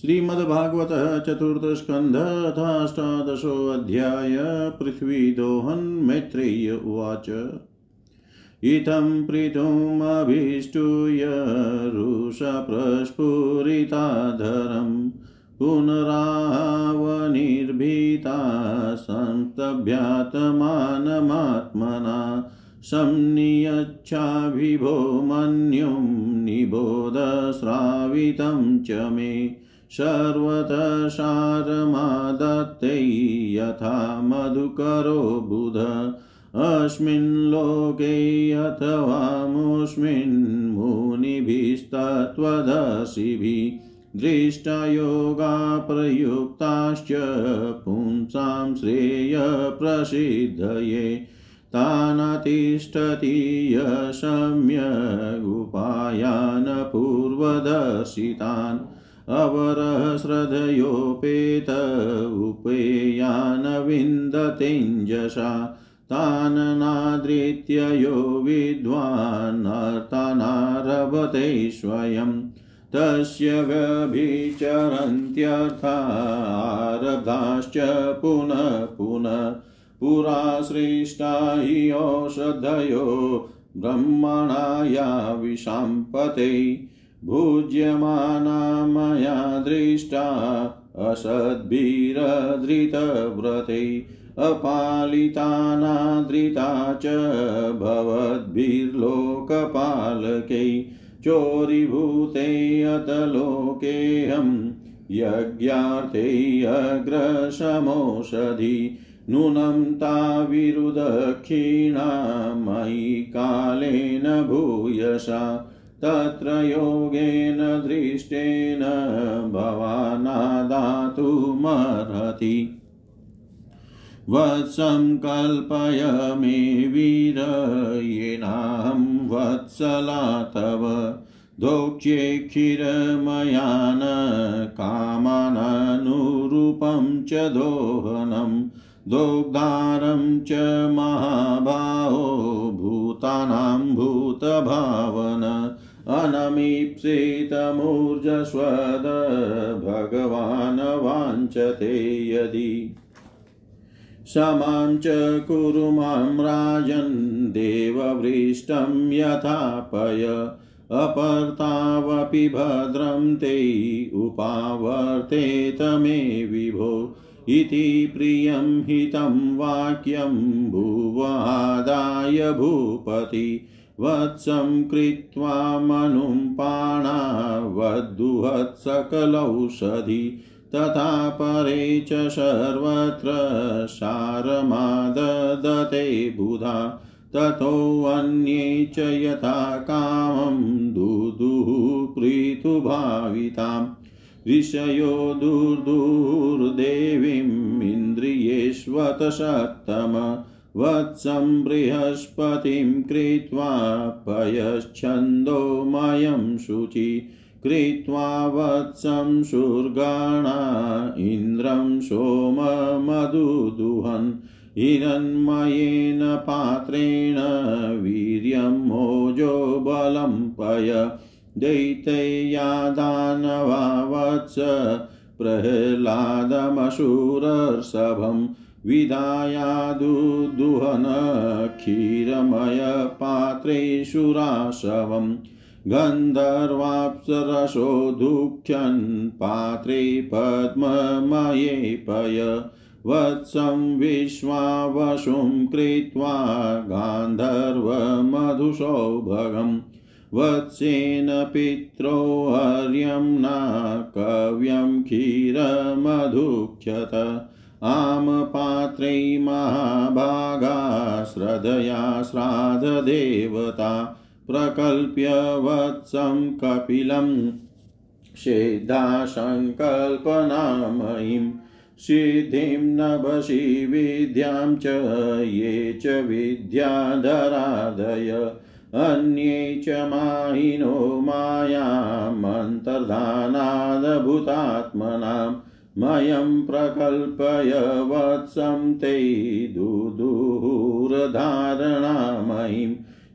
श्रीमद्भागवत चतुर्थस्कन्ध अथाष्टादशोऽध्याय पृथ्वीदोहन् मैत्रेय्य उवाच। इत्थं प्रीतुमभीष्टूय रुषप्रस्फुरिताधरं पुनरावनिर्भीता संस्तभ्यात्मानमात्मना संनियच्छाभिभो मन्युं निबोधस्रावितं च मे सर्वतः सारमादत्तै यथा मधुकरो बुध। अस्मिन् लोके अथवा मुस्मिन् दृष्टयोगा प्रयुक्ताश्च पुंसां श्रेयप्रसिद्धये। तानतिष्ठति यशम्यगुपायान् पूर्वदर्शितान् अवरः श्रद्धयोपेत उपेयान् विन्दतेञ्जसा तान् यो विद्वान्नर्तानारभते स्वयं तस्य व्यभिचरन्त्यर्थारब्धाश्च पुनः पुनः पुरा सृष्टा हि औषधयो ब्रह्मणाया विशाम्पते भुज्यमाना मया दृष्टा असद्भिरधृतव्रते अपालितानादृता च भवद्भिर्लोकपालकै, चोरीभूते अतलोकेऽहं यज्ञार्थे अग्रशमोषधि, नूनं ताविरुदक्षिणा मयि कालेन भूयसा। तत्र योगेन दृष्टेन भवानादातुमर्हति। वत्सङ्कल्पय मे वीर येनाहं वत्सला तव दोक्ष्ये क्षीरमयान कामाननुरूपं च दोहनं। दोग्धारं च महाभाहो भूतानां भूतभावन। अनमीप्सितमूर्जस्वद भगवान् वाञ्छते यदि। समां च कुरु माँ राजन् देववृष्टं यथापय, अपर्तावपि भद्रं ते उपावर्तेत मे विभो। इति प्रियं हितं वाक्यं भुवादाय भूपति। वत्सं कृत्वा मनुं पाणावद्दुहत्सकलौषधि तथा परे च सर्वत्र सारमाददते बुधा ततोऽन्ये च यथा कामं दुदुः प्रीतुभाविताम्। ऋषयो दुर्दुर्देवीम् इन्द्रियेष्वतसत्तम वत्सं बृहस्पतिं कृत्वा पयश्छन्दोमयं शुचि, कृत्वा वत्सं शूर्गाणा इन्द्रं सोममधुदुहन्, हिरण्मयेन पात्रेण वीर्यं मोजो बलं पय। दैतैयादानवा वत्स प्रह्लादमशूरर्षभं विधायादुदुहन क्षीरमयपात्रेषुराशवम् गन्धर्वाप्सरसो दुःख्यन् पात्रे पद्ममये पय। वत्सं विश्वावशुं कृत्वा गान्धर्वमधुसौभगम्। वत्सेन पित्रो हर्यं न कव्यं क्षीरमधुख्यत आमपात्रै महाभागा श्रद्धया श्राद्धदेवता प्रकल्प्य वत्सं कपिलं सिद्धासङ्कल्पनामयीं सिद्धिं नभसि विद्यां च ये च विद्याधरादय अन्ये च माहिनो मायामन्तर्धानादभूतात्मनां मयं प्रकल्पय वत्सं ते दुदुरधारणामयीं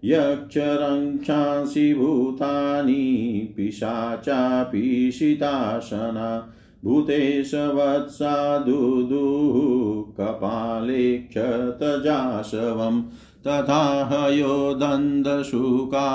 यक्षरक्षांसि भूतानि पिशाचापीशिताशना भूतेश वत्सादुदुः कपाले क्षतजाशवम् तथा हयोदन्दशुका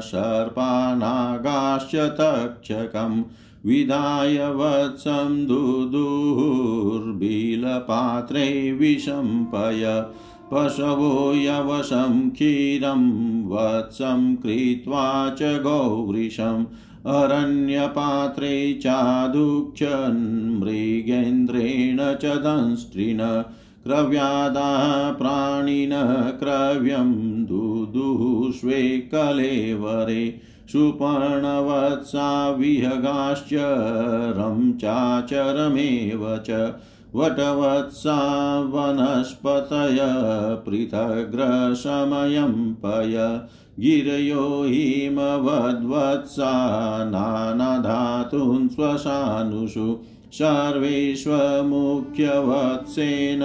सर्पानागाश्च तक्षकम् विधाय वत्सं दुदुर्बिलपात्रे विशम्पय पशवो यवशं क्षीरं वत्सं कृत्वा च गौवृशम् अरण्यपात्रे चादुक्षन् मृगेन्द्रेण च दंष्ट्रिण। क्रव्यादाः प्राणिनः क्रव्यं दुदुः स्वे कलेवरे। सुपर्णवत्सा विहगाश्च रं चाचरमेव च वटवत्सा वनस्पतय पृथग्रशमयं पय। गिरयो हिमवद्वत्सा नानाधातून् स्वशानुषु सर्वेष्वमुख्यवत्सेन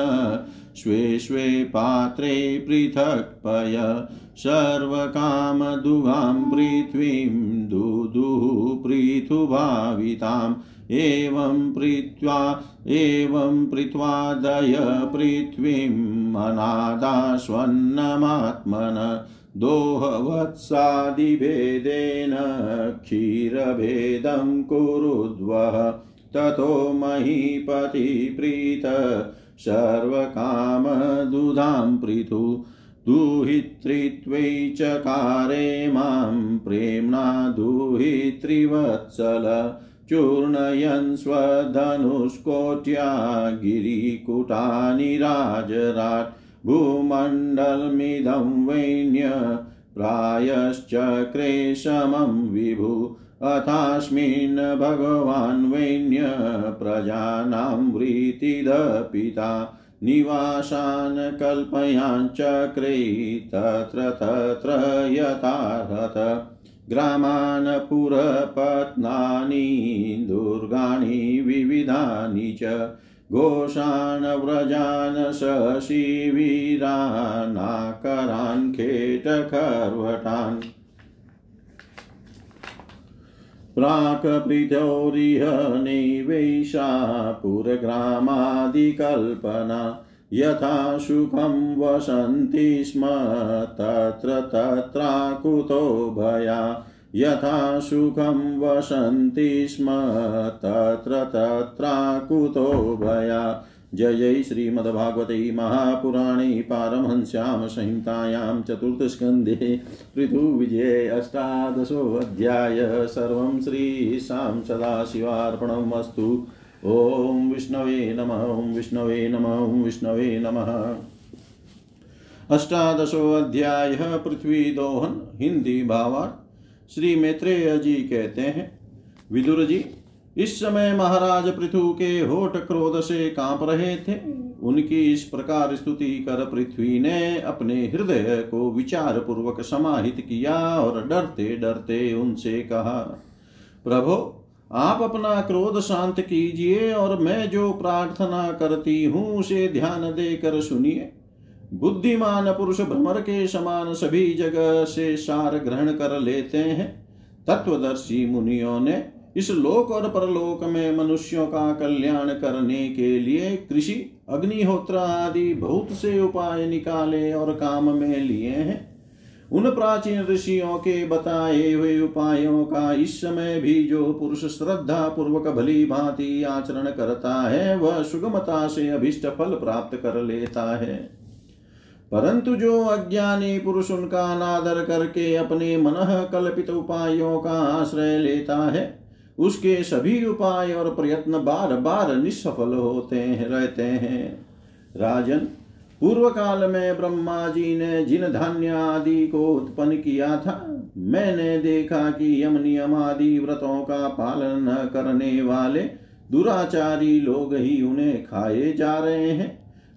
स्वे स्वे पात्रे पृथक् पय। सर्वकामदुगां पृथ्वीं, दुदुः पृथुभाविताम्। एवं पृथ्वा, एवं पृथ्वादय पृथ्वीम् अनादास्वन्नमात्मन। दोहवत्सादिभेदेन क्षीरभेदं कुरुद्वः। ततो महीपतिप्रीत सर्वकामदुधां पृथु दुहितृत्वै चकारे माँ प्रेम्णा दुहितृवत्सल चूर्णयन् स्वधनुष्कोट्या गिरिकुटानि राजराट् भूमण्डलमिदं वैन्य, प्रायश्चक्रे समं विभु। अथास्मिन् भगवान् वैन्य प्रजानां वृत्तिदपिता निवासान् कल्पयाञ्चक्रे तत्र तत्र यथार्हत ग्रामान् पुरपत्नानि दुर्गाणि विविधानि च घोषान् व्रजान् शशिवीरानाकरान् खेटखर्वटान् प्राक्पृथोरिह नैवैषा पुरग्रामादिकल्पना यथा सुखं वसन्ति स्म, तत्र तत्राकुतो भया। यथा सुखं वसन्ति स्म, तत्र तत्राकुतो भया। जय जय श्रीमद्भागवते महापुराणे पारमहंस्यां संहितायां चतुर्थस्कन्धे पृथुविजये अष्टादशोऽध्याय सर्वं श्रीशां सदाशिवार्पणमस्तु ॐ विष्णवे नमः, ॐ विष्णवे नमः, ॐ विष्णवे नमः। अष्टादशोऽध्याय पृथ्वी दोहन हिंदी भावार्थ श्री मैत्रेय जी कहते हैं, विदुर जी इस समय महाराज पृथु के होठ क्रोध से काँप रहे थे। उनकी इस प्रकार स्तुति कर पृथ्वी ने अपने हृदय को विचार पूर्वक समाहित किया और डरते डरते उनसे कहा, प्रभो, आप अपना क्रोध शांत कीजिए और मैं जो प्रार्थना करती हूँ उसे ध्यान देकर सुनिए। बुद्धिमान पुरुष भ्रमर के समान सभी जगह से सार ग्रहण कर लेते हैं। तत्वदर्शी मुनियों ने इस लोक और परलोक में मनुष्यों का कल्याण करने के लिए कृषि, अग्निहोत्र आदि बहुत से उपाय निकाले और काम में लिए हैं। उन प्राचीन ऋषियों के बताए हुए उपायों का इस समय भी जो पुरुष श्रद्धा पूर्वक भली भांति आचरण करता है, वह सुगमता से अभिष्ट फल प्राप्त कर लेता है। परंतु जो अज्ञानी पुरुष उनका अनादर करके अपने मन कल्पित उपायों का आश्रय लेता है उसके सभी उपाय और प्रयत्न बार बार निष्सफल होते हैं, रहते हैं। राजन पूर्व काल में ब्रह्मा जी ने जिन धान्य आदि को उत्पन्न किया था, मैंने देखा कि यम नियम आदि व्रतों का पालन न करने वाले दुराचारी लोग ही उन्हें खाए जा रहे हैं।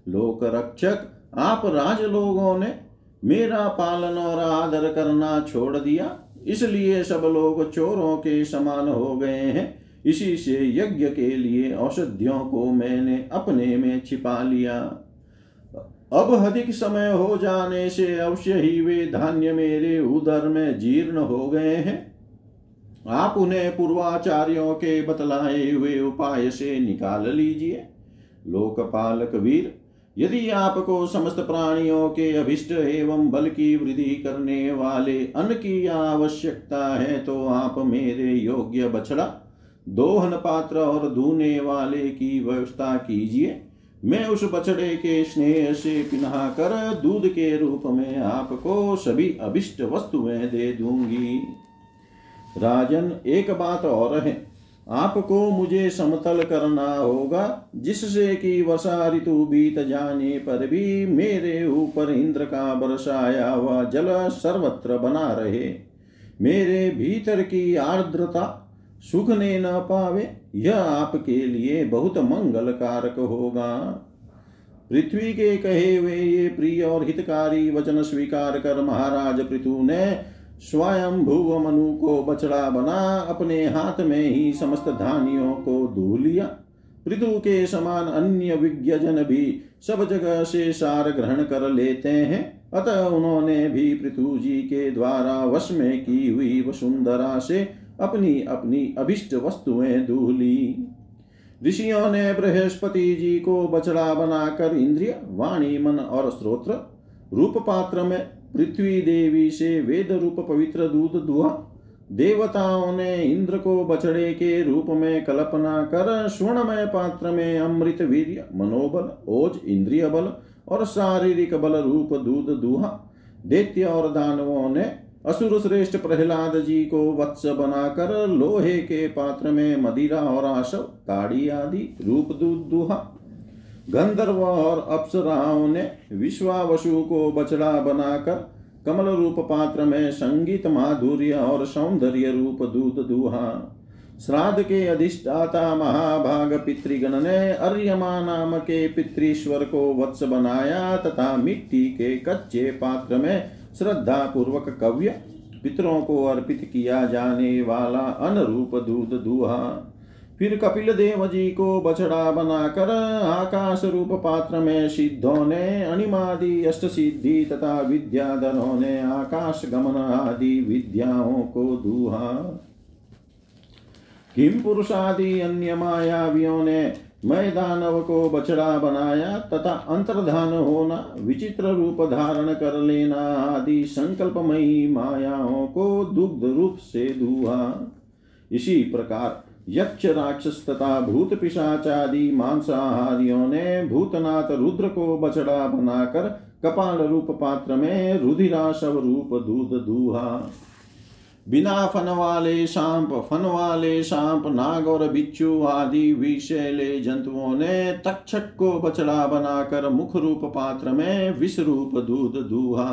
लोक रक्षक आप राज लोगों ने मेरा पालन और आदर करना छोड़ दिया। इसलिए सब लोग चोरों के समान हो गए हैं। इसी से यज्ञ के लिए औषधियों को मैंने अपने में छिपा लिया। अब अधिक समय हो जाने से अवश्य ही वे धान्य मेरे उदर में जीर्ण हो गए हैं। आप उन्हें पूर्वाचार्यों के बतलाए हुए उपाय से निकाल लीजिए। लोकपालक वीर यदि आपको समस्त प्राणियों के अभिष्ट एवं बल की वृद्धि करने वाले अन्न की आवश्यकता है तो आप मेरे योग्य बछड़ा, दोहन पात्र और धूने वाले की व्यवस्था कीजिए। मैं उस बछड़े के स्नेह से पिन्हा कर दूध के रूप में आपको सभी अभिष्ट वस्तुएँ दे दूँगी। राजन, एक बात और है। आपको मुझे समतल करना होगा, जिससे कि वर्षा ऋतु बीत जाने पर भी मेरे ऊपर इंद्र का बरसाया हुआ जल सर्वत्र बना रहे। मेरे भीतर की आर्द्रता सूखने न पावे, यह आपके लिए बहुत मंगल कारक होगा। पृथ्वी के कहे हुए ये प्रिय और हितकारी वचन स्वीकार कर महाराज पृथु ने स्वयं भुव मनु को बछड़ा बना अपने हाथ में ही समस्त धानियों को धो लिया। पृथु के समान अन्य विज्ञजन भी सब जगह से सार ग्रहण कर लेते हैं। अतः उन्होंने भी पृथु जी के द्वारा वश में की हुई वसुंधरा से अपनी अपनी अभिष्ट वस्तुएँ दूह ली। ऋषियों ने बृहस्पति जी को बछड़ा बनाकर इंद्रिय, वाणी, मन और स्त्रोत्र रूप पात्र में पृथ्वी देवी से वेद रूप पवित्र दूध दुआ। देवताओं ने इंद्र को बछड़े के रूप में कल्पना कर स्वर्णमय पात्र में अमृत वीर मनोबल, ओज, इंद्रिय बल और शारीरिक बल रूप दूध दुहा। दैत्य और दानवों ने असुर श्रेष्ठ प्रहलाद जी को वत्स बनाकर लोहे के पात्र में मदिरा और आशव, ताड़ी आदि रूप दूध दुहा। गंधर्व और अप्सराओं ने विश्वावसु को बछड़ा बनाकर कमल रूप पात्र में संगीत माधुर्य और सौंदर्य रूप दूध दुहा। श्राद्ध के अधिष्ठाता महाभाग पितृगण ने अर्यमा नाम के पितृश्वर को वत्स बनाया तथा मिट्टी के कच्चे पात्र में श्रद्धा पूर्वक कव्य पितरों को अर्पित किया जाने वाला अनुरूप दूध दुहा। फिर कपिल देव जी को बछड़ा बनाकर आकाश रूप पात्र में सिद्धों ने अणिमादि अष्ट सिद्धि तथा विद्याधरों ने आकाश गमन आदि विद्याओं को दुहा। किम पुरुषादि अन्य मायावियों ने मैं दानव को बछड़ा बनाया तथा अंतर्धान होना, विचित्र रूप धारण कर लेना आदि संकल्पमयी मायाओं को दुग्ध रूप से दुआ इसी प्रकार यक्ष राक्षस तथा भूत पिशाचादि मांसाहारियों ने भूतनाथ रुद्र को बछड़ा बनाकर कपाल रूप पात्र में रुधिराशव रूप दूध दूहा बिना फन वाले सांप फन वाले सांप नाग और बिच्छू आदि विषैले जंतुओं ने तक्षक को बछड़ा बनाकर मुख रूप पात्र में विष रूप दूध दूहा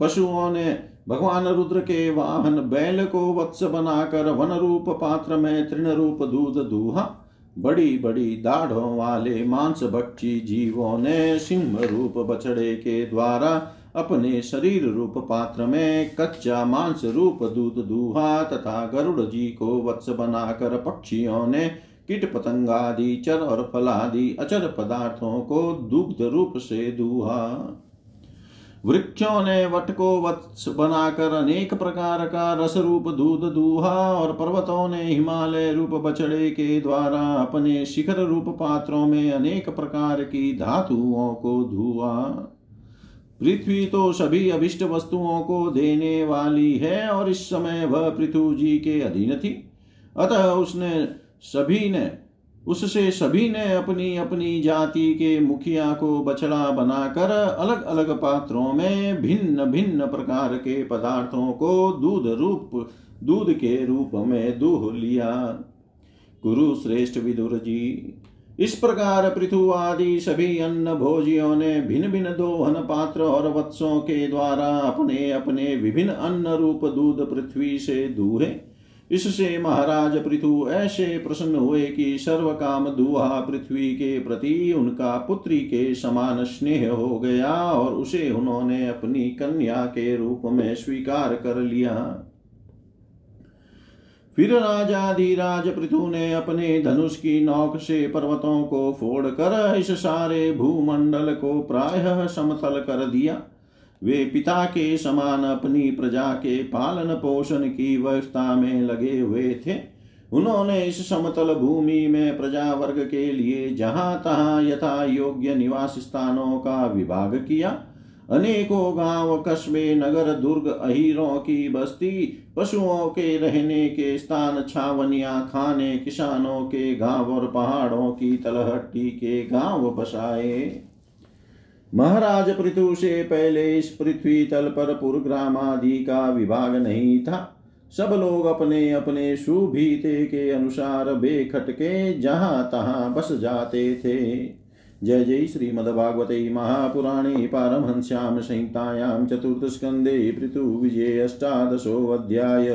पशुओं ने भगवान रुद्र के वाहन बैल को वत्स बनाकर वन रूप पात्र में तृण रूप दूध दूहा। बड़ी बड़ी दाढ़ों वाले मांस भक्षी जीवों ने सिंह रूप बछड़े के द्वारा अपने शरीर रूप पात्र में कच्चा मांस रूप दूध दूहा तथा गरुड़ जी को वत्स बनाकर पक्षियों ने कीट पतंगादि, चर और फलादि अचर पदार्थों को दुग्ध रूप से दूहा। वृक्षों ने वट को वत्स बनाकर अनेक प्रकार का रस रूप दूध, दूहा और पर्वतों ने हिमालय रूप बछड़े के द्वारा अपने शिखर रूप पात्रों में अनेक प्रकार की धातुओं को धुआ। पृथ्वी तो सभी अभिष्ट वस्तुओं को देने वाली है और इस समय वह पृथु जी के अधीन थी। अतः उसने सभी ने उससे सभी ने अपनी अपनी जाति के मुखिया को बछड़ा बनाकर अलग अलग पात्रों में भिन्न भिन्न प्रकार के पदार्थों को दूध रूप, दूध के रूप में दूह लिया। गुरु श्रेष्ठ विदुर जी, इस प्रकार पृथु आदि सभी अन्न भोजियों ने भिन्न भिन्न दोहन पात्र और वत्सों के द्वारा अपने अपने विभिन्न अन्न रूप दूध पृथ्वी से दूहे। इससे महाराज पृथु ऐसे प्रसन्न हुए कि सर्व काम दुहा पृथ्वी के प्रति उनका पुत्री के समान स्नेह हो गया और उसे उन्होंने अपनी कन्या के रूप में स्वीकार कर लिया। फिर राजाधिराज पृथु ने अपने धनुष की नौक से पर्वतों को फोड़कर इस सारे भूमंडल को प्रायः समतल कर दिया। वे पिता के समान अपनी प्रजा के पालन पोषण की व्यवस्था में लगे हुए थे। उन्होंने इस समतल भूमि में प्रजा वर्ग के लिए जहाँ तहां यथा योग्य निवास स्थानों का विभाग किया। अनेकों गाँव, कस्बे, नगर, दुर्ग, अहिरों की बस्ती, पशुओं के रहने के स्थान, छावनिया, खाने, किसानों के गाँव और पहाड़ों की तलहट्टी के गाँव बसाए। महाराज पृथु से पहले इस पृथ्वी तल पर पुरग्राम आदि का विभाग नहीं था। सब लोग अपने अपने सुभीते के अनुसार बेखटके जहाँ तहां बस जाते थे। जय जय श्रीमद्भागवते महापुराणे पारमहंस्यां संहितायां चतुर्थस्कन्धे पृथुविजये अष्टादशोऽध्याय।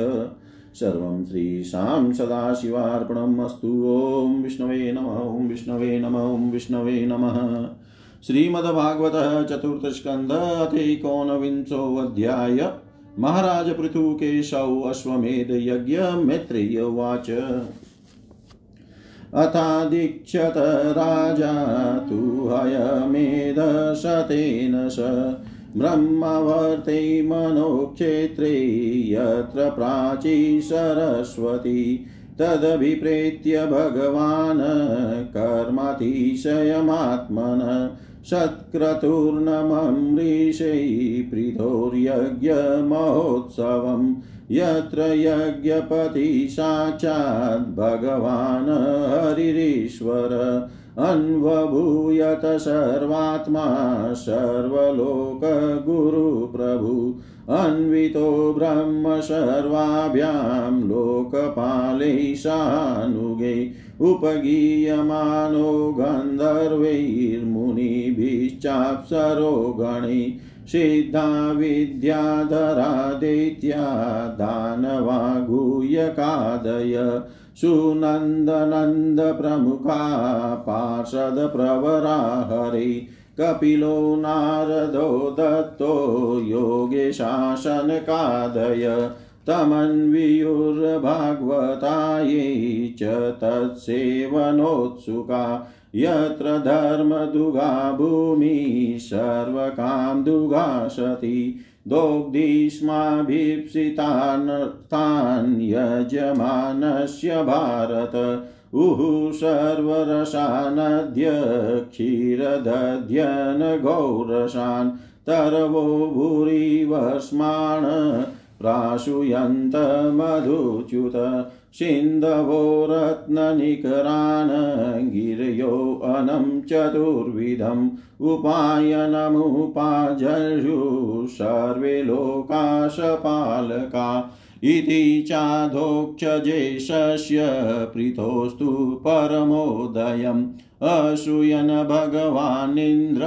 सर्वं श्रीशां सदाशिवार्पणम् अस्तु ॐ विष्णवे नमः, ॐ विष्णवे नमः, ॐ विष्णवे नमः। श्रीमद्भागवतः चतुर्थस्कन्ध अथैकोनविंशोऽध्याय महाराज पृथु के सौ अश्वमेध यज्ञ मैत्रेय उवाच अथादीक्षत राजा तु हयमेधशतेन स ब्रह्मवर्ते मनोक्षेत्रे यत्र प्राची सरस्वती तदभिप्रेत्य भगवान् कर्मातिशयमात्मन सत्क्रतुर्नममृषै पृथोर्यज्ञमहोत्सवं यत्र यज्ञपति साक्षात् भगवान् हरिरीश्वर अन्वभूयत सर्वात्मा सर्वलोकगुरुप्रभु। अन्वितो ब्रह्म सर्वाभ्यां लोकपालै सानुगे उपगीयमानो गन्धर्वैर्मुनिभिश्चाप्सरो गणै सिद्धा विद्याधरा दैत्या दानवा गुह्यकादय सुनन्दनन्दप्रमुखा पार्षदप्रवरा हरे कपिलो नारदो दत्तो योगेशासनकादय तमन्वियुर्भागवतायै च तत्सेवनोत्सुका, यत्र धर्मदुगा भूमिः सर्वकां दुगा सति, दोग्धिष्माभीप्सितान् यजमानस्य भारत। उः सर्वरसानद्य क्षीरदध्यन गौरसान् तरवो भूरिवस्मान् प्राशुयन्तमधुच्युत सिन्धवो रत्ननिकरान् गिरयो अनं चतुर्विधम् उपायनमुपाजर्युः सर्वे लोकाशपालका इति चाधोक्षजेशस्य पृथोस्तु परमोदयम्। असूयन भगवानिन्द्र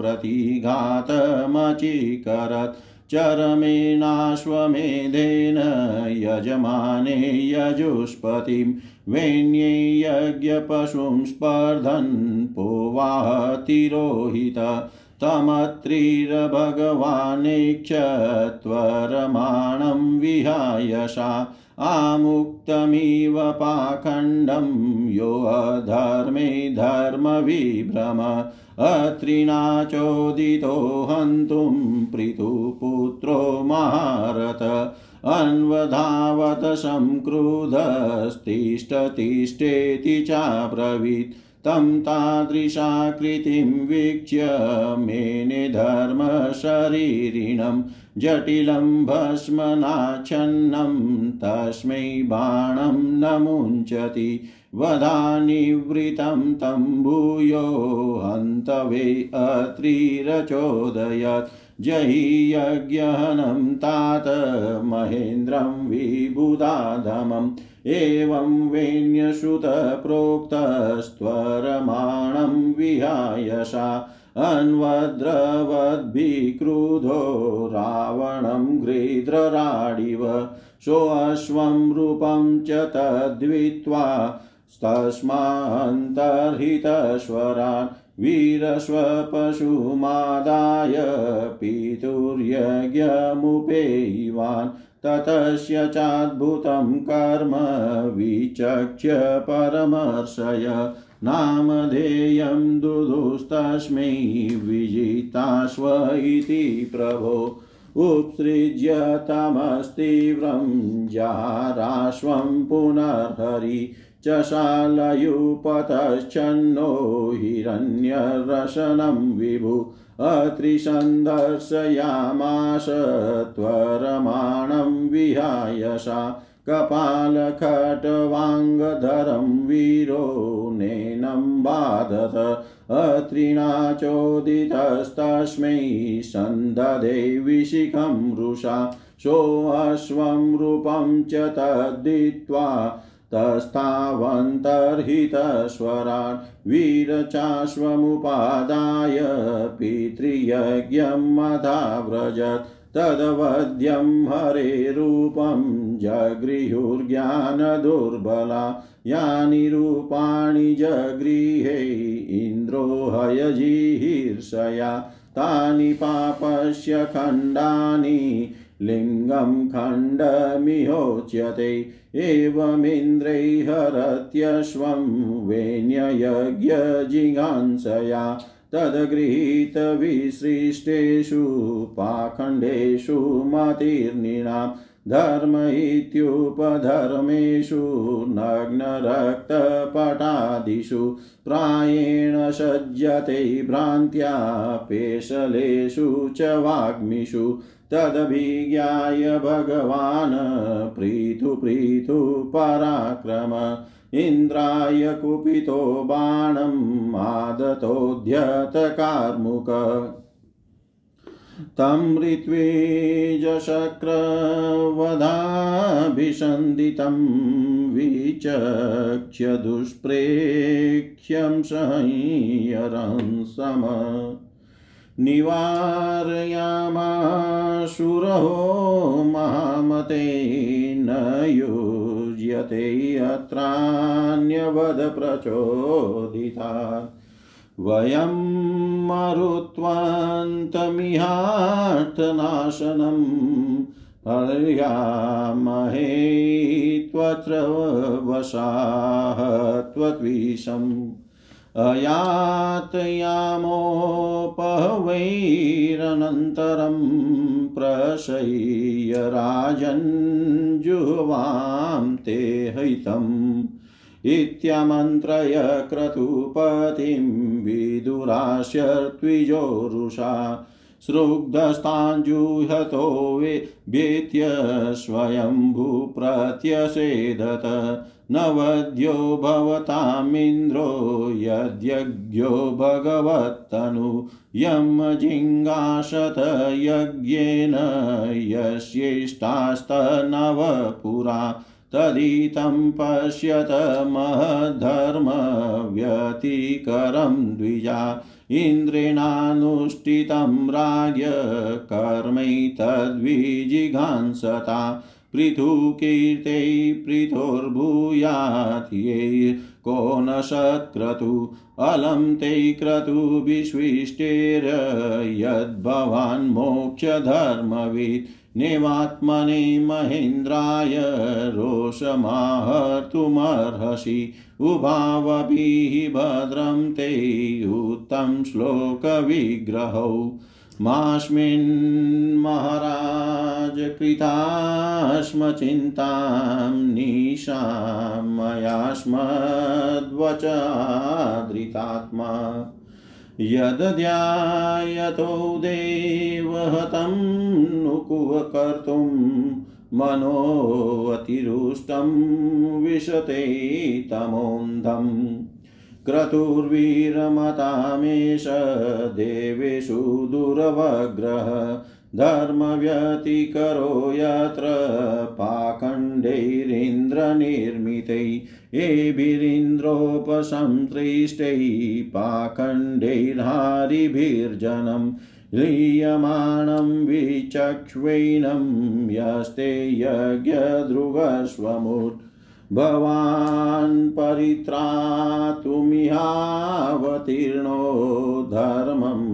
प्रतिघातमचीकरत् चरमेणाश्वमेधेन यजमाने यजुष्पतिं वेण्ये यज्ञपशुं स्पर्धन् पोवातिरोहित। तमत्रिर्भगवानेक्षत्वरमाणं विहायशा आमुक्तमिव पाखण्डं यो अधर्मे धर्मविभ्रम अत्रिणाचोदितो हन्तुं पृथुपुत्रो महारथ अन्वधावत संक्रुधस्तिष्ठतिष्ठेति चाब्रवीत् तं तादृशाकृतिं वीक्ष्य मेने धर्मशरीरिणं जटिलं भस्मनाच्छन्नं तस्मै बाणं न मुञ्चति वधानिवृतं तं भूयो हन्तवे अत्रिरचोदयत्। यज्ञहनं तात महेन्द्रं विबुधाधमम् एवं वेण्यश्रुतप्रोक्तस्त्वरमाणं विहायसा अन्वद्रवद्भिक्रुधो रावणं गृध्रराडिव सोऽश्वं रूपं च तद्वित्वा तस्मान्तर्हितस्वरान् वीरस्वपशुमादाय पितुर्यज्ञमुपेयिवान् ततस्य चाद्भुतं कर्म विचक्ष्य परमर्शय नामधेयं दुदुस्तस्मै विजिताश्व इति प्रभो। उत्सृज्य तमस्तीव्रं जाराश्वं पुनर्हरि चशालयुपतश्चन्नो हिरण्यरशनं विभु अत्रिसन्दर्शयामाश त्वरमाणं विहायसा कपालखट्वाङ्गधरं वीरो नेनं बाधत अत्रिणाचोदितस्तस्मै सन्दधे विशिखं रुषा सोऽश्वं रूपं च तद्दित्वा तस्थावन्तर्हितस्वरान् वीरचाश्वमुपादाय पितृयज्ञमधाव्रजत् तदवध्यं हरेरूपं जगृहुर्ज्ञानदुर्बला यानि रूपाणि जगृहे इन्द्रो हयजिहीर्षया तानि पापस्य खण्डानि लिङ्गं खण्डमिहोच्यते, एवमिन्द्रैहरत्यश्वं वेण्ययज्ञजिगांसया तद्गृहीतविसृष्टेषु पाखण्डेषु मतिर्निणां धर्म इत्युपधर्मेषु नग्नरक्तपटादिषु, प्रायेण सज्जते भ्रान्त्या पेशलेषु च वाग्मिषु तदभिज्ञाय भगवान् प्रीतु प्रीतु पराक्रम। इन्द्राय कुपितो बाणम् आदतोऽध्यतकार्मुक तं ऋत्विजशक्रवधाभिषन्दितं विचक्ष्य दुष्प्रेक्ष्यं संयरं सम। निवारयामाशुरहो महामते न युज्यते अत्रान्यवदप्रचोदिता वयं मरुत्वान्तमिहार्थनाशनं हर्यामहे त्वत्र वशाः त्वद्विषम् अयातयामोपवैरनन्तरं प्रशय्य राजञ्जुह्वां ते हितम् इत्यमन्त्रय क्रतुपतिं विदुरास्य सृग्धस्ताञ्जुहतो वेत्य स्वयम्भूप्रत्यसेदत नवद्यो भवतामिन्द्रो यद्यज्ञो भगवत्तनु। यं जिङ्गाशत यज्ञेन यस्येष्टास्तनवपुरा। तदितं पश्यत महद्धर्मव्यतिकरं द्विजा। इन्द्रेणानुष्ठितं राज्ञ कर्मैतद्विजिघांसता पृथुकीर्ते पृथुर्भूयात् ये को न सक्रतु अलं ते क्रतुभिष्विष्टेर्यद्भवान् मोक्षधर्मवित्। नेवात्मने महेन्द्राय रोषमाहर्तुमर्हसि उभावभिः भद्रं ते उत्तं श्लोकविग्रहौ। मास्मिन् कृतास्म चिन्तां निशां मयास्मद्वचादृतात्मा यदध्यायतो देवहतं नुकुवकर्तुं मनोऽतिरुष्टं विशते तमोन्धम् क्रतुर्वीरमतामेष देवेषु दुरवग्रह धर्मव्यतिकरो यत्र पाखण्डैरिन्द्रनिर्मितै एभिरिन्द्रोपसंसृष्टै पाखण्डैर्हारिभिर्जनं लीयमाणं विचक्ष्वैनं यस्ते यज्ञध्रुवस्वमुत् भवान् परित्रातुमिहावतीर्णो धर्मं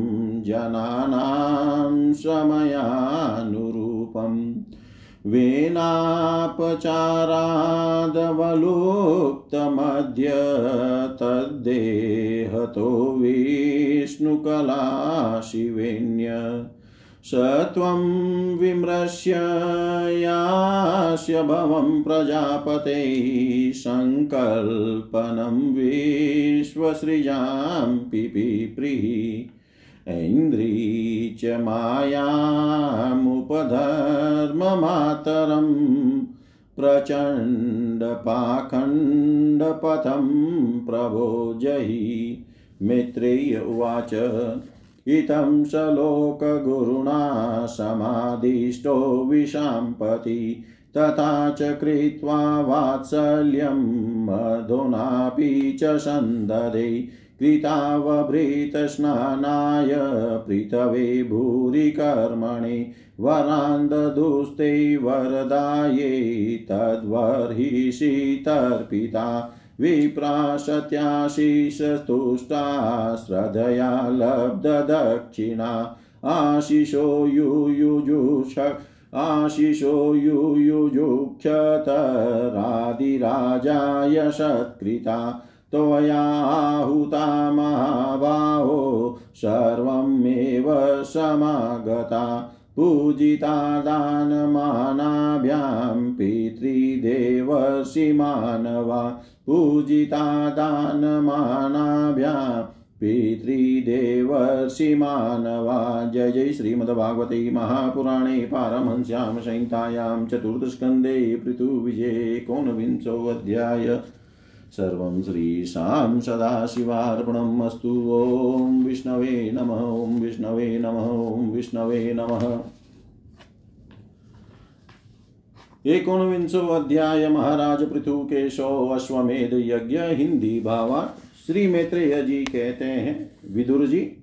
जनानां समयानुरूपम् वेनापचारादवलुप्तमद्य तद्देहतो विष्णुकला शिवेन्य स त्वं विमृश्य यास्य भवं प्रजापते सङ्कल्पनं विश्वसृजां पिपिप्रीः ऐन्द्री च मायामुपधर्ममातरं प्रचण्डपाखण्डपथं प्रभो जयि मित्रेय उवाच। इतं सलोकगुरुणा समादिष्टो विशाम्पति तथा च कृत्वा वात्सल्यं मधुनापि च सन्ददे कृतावभृतस्नानाय पृथवे भूरि कर्मणि वरान्ददुस्ते वरदाये तद्वर्हिषि तर्पिता विप्राशत्याशिषस्तुष्टा श्रद्धया लब्धदक्षिणा आशिषो युयुजुष आशिषो युयुजुक्षतरादिराजाय सत्कृता त्वयाहुता महाबाहो सर्वमेव समागता, पूजिता दानमानाभ्यां मानवा पूजिता दानमानाभ्यां पितृदेवर्षि मानवा जय जय श्रीमद्भागवते महापुराणे पारमहंस्यां संहितायां चतुर्थस्कन्धे पृथुविजये कोनविंशोऽध्याय सर्वं श्रीशां सदाशिवार्पणम् अस्तु ॐ विष्णवे नमः, ॐ विष्णवे नमः, ॐ विष्णवे नमः। एकोनविंशो अध्याय महाराज पृथु सौ अश्वमेध यज्ञ, हिंदी भावा श्री मैत्रेय जी कहते हैं, विदुर जी,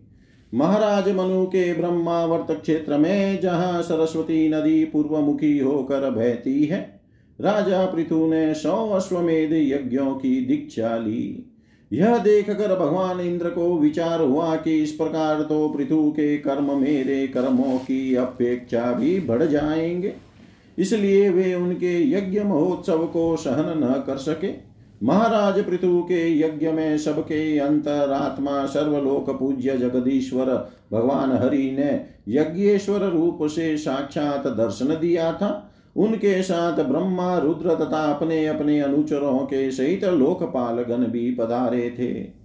महाराज मनु के ब्रह्मावर्त क्षेत्र में जहाँ सरस्वती नदी पूर्वमुखी होकर बहती है राजा पृथु ने सौ अश्वमेध यज्ञों की दीक्षा ली। यह देखकर भगवान इंद्र को विचार हुआ कि इस प्रकार तो पृथु के कर्म मेरे कर्मों की अपेक्षा भी बढ़ जाएँगे। इसलिए वे उनके यज्ञ महोत्सव को सहन न कर सके। महाराज पृथु के यज्ञ में सबके अंतरात्मा सर्वलोक पूज्य जगदीश्वर भगवान हरि ने यज्ञेश्वर रूप से साक्षात दर्शन दिया था। उनके साथ ब्रह्मा, रुद्र तथा अपने अपने अनुचरों के सहित लोकपाल गण भी पधारे थे।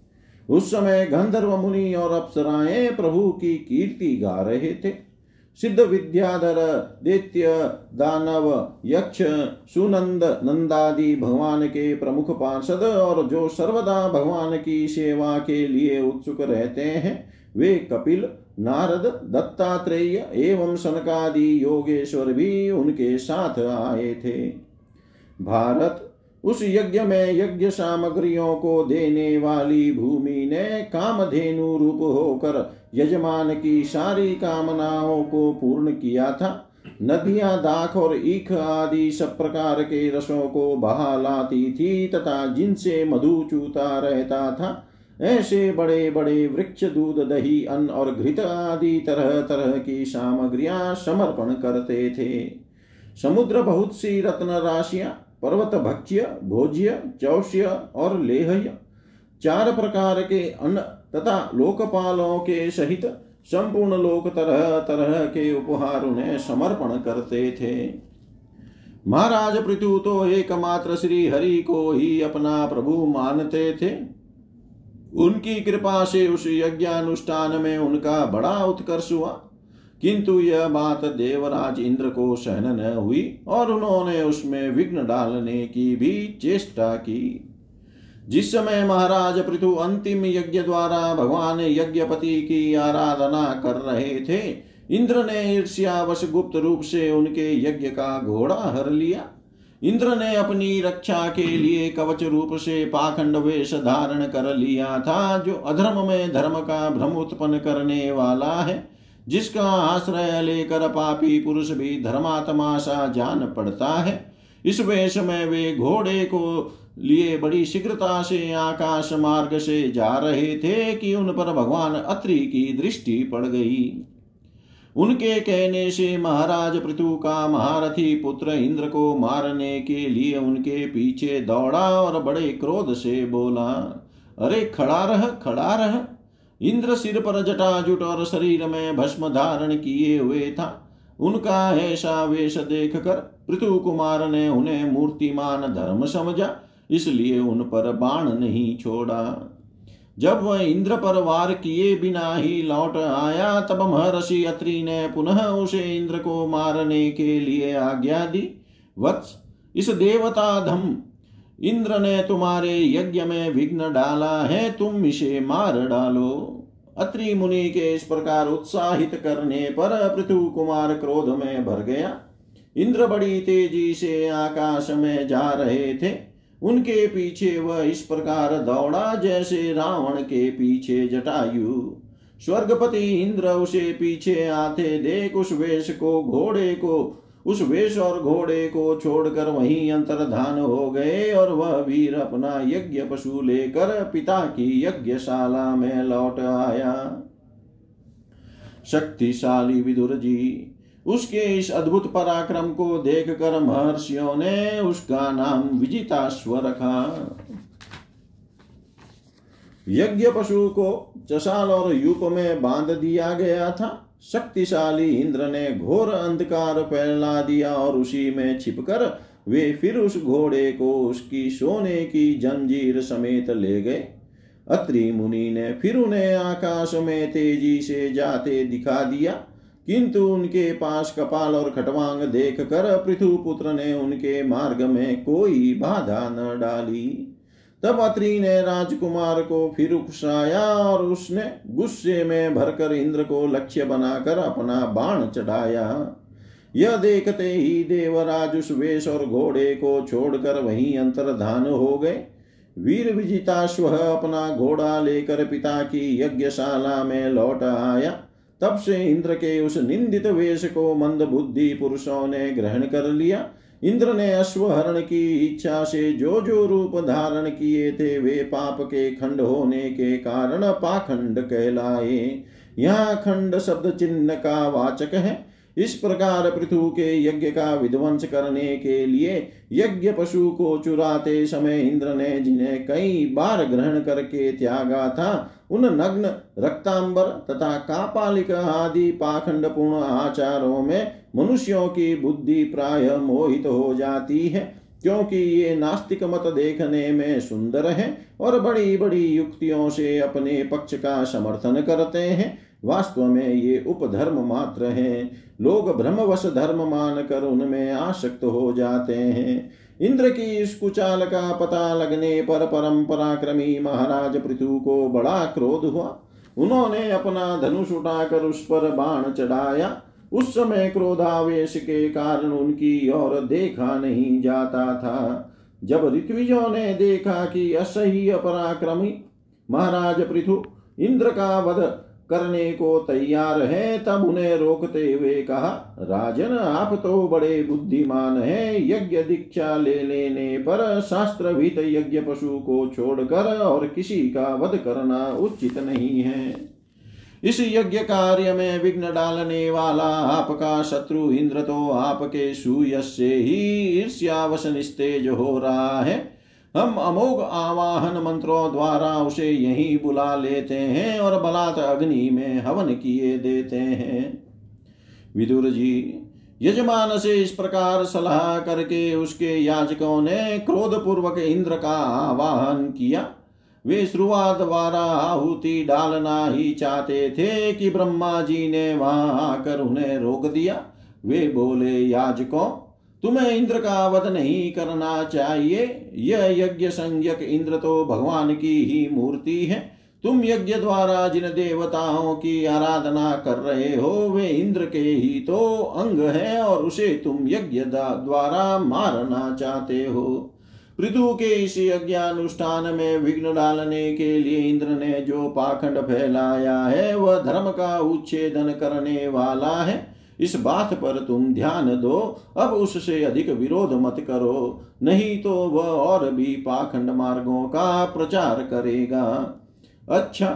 उस समय गंधर्व मुनि और अप्सराएँ प्रभु की कीर्ति गा रहे थे। सिद्ध विद्याधर, दैत्य, दानव, यक्ष, सुनंद, नंदादि भगवान के प्रमुख पार्षद और जो सर्वदा भगवान की सेवा के लिए उत्सुक रहते हैं, वे कपिल नारद दत्तात्रेय एवं सनकादि योगेश्वर भी उनके साथ आए थे। भारत उस यज्ञ में यज्ञ सामग्रियों को देने वाली भूमि ने कामधेनु रूप होकर यजमान की सारी कामनाओं को पूर्ण किया था। नदियाँ, दाख और ईख आदि सब प्रकार के रसों को बहा लाती थी तथा जिनसे मधु चूता रहता था ऐसे बड़े बड़े वृक्ष दूध, दही, अन्न और घृत आदि तरह तरह की सामग्रियाँ समर्पण करते थे। समुद्र बहुत सी रत्न राशियाँ, पर्वत भक्ष्य, भोज्य, चौष्य और लेह्य, चार प्रकार के अन्न तथा लोकपालों के सहित संपूर्ण लोक तरह तरह के उपहार उन्हें समर्पण करते थे। महाराज पृथु तो एकमात्र श्री हरि को ही अपना प्रभु मानते थे। उनकी कृपा से उस यज्ञानुष्ठान में उनका बड़ा उत्कर्ष हुआ। किंतु यह बात देवराज इंद्र को सहन न हुई और उन्होंने उसमें विघ्न डालने की भी चेष्टा की। जिस समय महाराज पृथु अंतिम यज्ञ द्वारा भगवान यज्ञपति की आराधना कर रहे थे, इंद्र ने ईर्ष्यावश गुप्त रूप से उनके यज्ञ का घोड़ा हर लिया। इंद्र ने अपनी रक्षा के लिए कवच रूप से पाखंड वेश धारण कर लिया था, जो अधर्म में धर्म का भ्रम उत्पन्न करने वाला है, जिसका आश्रय लेकर पापी पुरुष भी धर्मात्मा सा जान पड़ता है। इस वेश में वे घोड़े को लिए बड़ी शीघ्रता से आकाश मार्ग से जा रहे थे कि उन पर भगवान अत्रि की दृष्टि पड़ गई। उनके कहने से महाराज पृथु का महारथी पुत्र इंद्र को मारने के लिए उनके पीछे दौड़ा और बड़े क्रोध से बोला, अरे खड़ा रह खड़ा रह। इंद्र सिर पर जटाजुट और शरीर में भस्म धारण किए हुए था। उनका ऐसा वेश देख कर पृथु कुमार ने उन्हें मूर्तिमान धर्म समझा, इसलिए उन पर बाण नहीं छोड़ा। जब वह इंद्र पर वार किए बिना ही लौट आया, तब महर्षि अत्रि ने पुनः उसे इंद्र को मारने के लिए आज्ञा दी। वत्स, इस देवता धम, इंद्र ने तुम्हारे यज्ञ में विघ्न डाला है, तुम इसे मार डालो। अत्रि मुनि के इस प्रकार उत्साहित करने पर पृथु कुमार क्रोध में भर गया। इंद्र बड़ी तेज़ी से आकाश में जा रहे थे। उनके पीछे वह इस प्रकार दौड़ा जैसे रावण के पीछे जटायु। स्वर्गपति इंद्र उसे पीछे आते देख उस वेश को, घोड़े को, उस वेश और घोड़े को छोड़कर वहीं अंतर्धान हो गए और वह वीर अपना यज्ञ पशु लेकर पिता की यज्ञशाला में लौट आया। शक्तिशाली विदुर जी उसके इस अद्भुत पराक्रम को देखकर महर्षियों ने उसका नाम विजिताश्व रखा। यज्ञ पशु को चशाल और यूप में बाँध दिया गया था। शक्तिशाली इंद्र ने घोर अंधकार फैला दिया और उसी में छिपकर वे फिर उस घोड़े को उसकी सोने की जंजीर समेत ले गए। अत्रि मुनि ने फिर उन्हें आकाश में तेज़ी से जाते दिखा दिया। किंतु उनके पास कपाल और खटवांग देख कर पृथु पुत्र ने उनके मार्ग में कोई बाधा न डाली। तब अत्रि ने राजकुमार को फिर उकसाया और उसने गुस्से में भरकर इंद्र को लक्ष्य बनाकर अपना बाण चढ़ाया। यह देखते ही देवराज उस वेश और घोड़े को छोड़कर वहीं अंतर्धान हो गए। वीर विजिताश्व अपना घोड़ा लेकर पिता की यज्ञशाला में लौट आया। तब से इंद्र के उस निंदित वेश को मंद बुद्धि पुरुषों ने ग्रहण कर लिया। इंद्र ने अश्वहरण की इच्छा से जो जो रूप धारण किए थे, वे पाप के खंड होने के कारण पाखंड कहलाए। यहाँ खंड शब्द चिन्ह का वाचक है। इस प्रकार पृथु के यज्ञ का विध्वंस करने के लिए यज्ञ पशु को चुराते समय इंद्र ने जिन्हें कई बार ग्रहण करके त्यागा था उन नग्न रक्तांबर तथा कापालिक आदि पाखंड पूर्ण आचारों में मनुष्यों की बुद्धि प्राय मोहित हो जाती है, क्योंकि ये नास्तिक मत देखने में सुंदर है और बड़ी बड़ी युक्तियों से अपने पक्ष का समर्थन करते हैं। वास्तव में ये उपधर्म मात्र हैं। लोग भ्रमवश धर्म मान कर उनमें आसक्त हो जाते हैं। इंद्र की इस कुचाल का पता लगने पर परम महाराज पृथु को बड़ा क्रोध हुआ। उन्होंने अपना धनुष उठाकर उस पर बाण चढ़ाया। उस समय क्रोधावेश के कारण उनकी ओर देखा नहीं जाता था। जब ऋत्विजों ने देखा कि असह्य पराक्रमी महाराज पृथु इंद्र का वध करने को तैयार है, तब उन्हें रोकते हुए कहा, राजन, आप तो बड़े बुद्धिमान हैं, यज्ञ दीक्षा ले लेने पर शास्त्र भीत यज्ञ पशु को छोड़कर और किसी का वध करना उचित नहीं है। इस यज्ञ कार्य में विघ्न डालने वाला आपका शत्रु इंद्र तो आपके सुयश से ही ईर्ष्यावश निस्तेज हो रहा है। हम अमोघ आवाहन मंत्रों द्वारा उसे यहीं बुला लेते हैं और बलात् अग्नि में हवन किए देते हैं। विदुर जी, यजमान से इस प्रकार सलाह करके उसके याजकों ने क्रोध पूर्वक इंद्र का आवाहन किया। वे शुरुआत द्वारा आहुति डालना ही चाहते थे कि ब्रह्मा जी ने वहाँ आकर उन्हें रोक दिया। वे बोले, याजकों तुम्हें इंद्र का वध नहीं करना चाहिए। यह यज्ञ संज्ञक इंद्र तो भगवान की ही मूर्ति है। तुम यज्ञ द्वारा जिन देवताओं की आराधना कर रहे हो, वे इंद्र के ही तो अंग है और उसे तुम यज्ञ द्वारा मारना चाहते हो। पृथु के इस यज्ञानुष्ठान में विघ्न डालने के लिए इंद्र ने जो पाखंड फैलाया है, वह धर्म का उच्छेदन करने वाला है। इस बात पर तुम ध्यान दो। अब उससे अधिक विरोध मत करो, नहीं तो वह और भी पाखंड मार्गों का प्रचार करेगा। अच्छा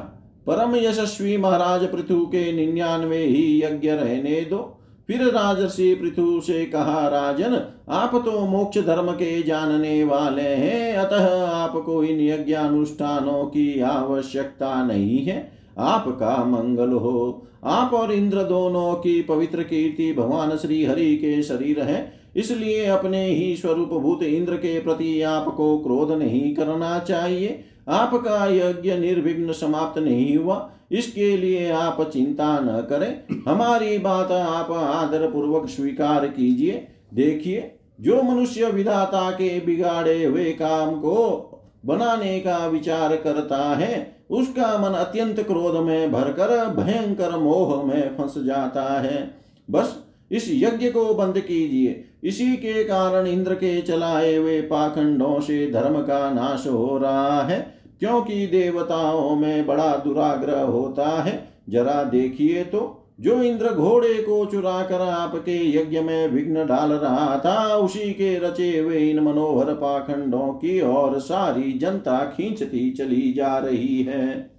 परम यशस्वी महाराज पृथु के निन्यानवे ही यज्ञ रहने दो। फिर राजर्षि पृथु से कहा, राजन, आप तो मोक्ष धर्म के जानने वाले हैं, अतः आपको इन यज्ञानुष्ठानों की आवश्यकता नहीं है। आपका मंगल हो। आप और इंद्र दोनों की पवित्र कीर्ति भगवान श्री हरि के शरीर है। इसलिए अपने ही स्वरूप भूत इंद्र के प्रति आपको क्रोध नहीं करना चाहिए। आपका यज्ञ निर्विघ्न समाप्त नहीं हुआ। इसके लिए आप चिंता न करें। हमारी बात आप आदर पूर्वक स्वीकार कीजिए। देखिए, जो मनुष्य विधाता के बिगाड़े हुए काम को बनाने का विचार करता है उसका मन अत्यंत क्रोध में भरकर, भयंकर मोह में फंस जाता है। बस, इस यज्ञ को बंद कीजिए। इसी के कारण इंद्र के चलाए हुए पाखंडों से धर्म का नाश हो रहा है, क्योंकि देवताओं में बड़ा दुराग्रह होता है। जरा देखिए तो जो इंद्र घोड़े को चुरा कर आपके यज्ञ में विघ्न डाल रहा था। उसी के रचे हुए इन मनोहर पाखंडों की और सारी जनता खींचती चली जा रही है।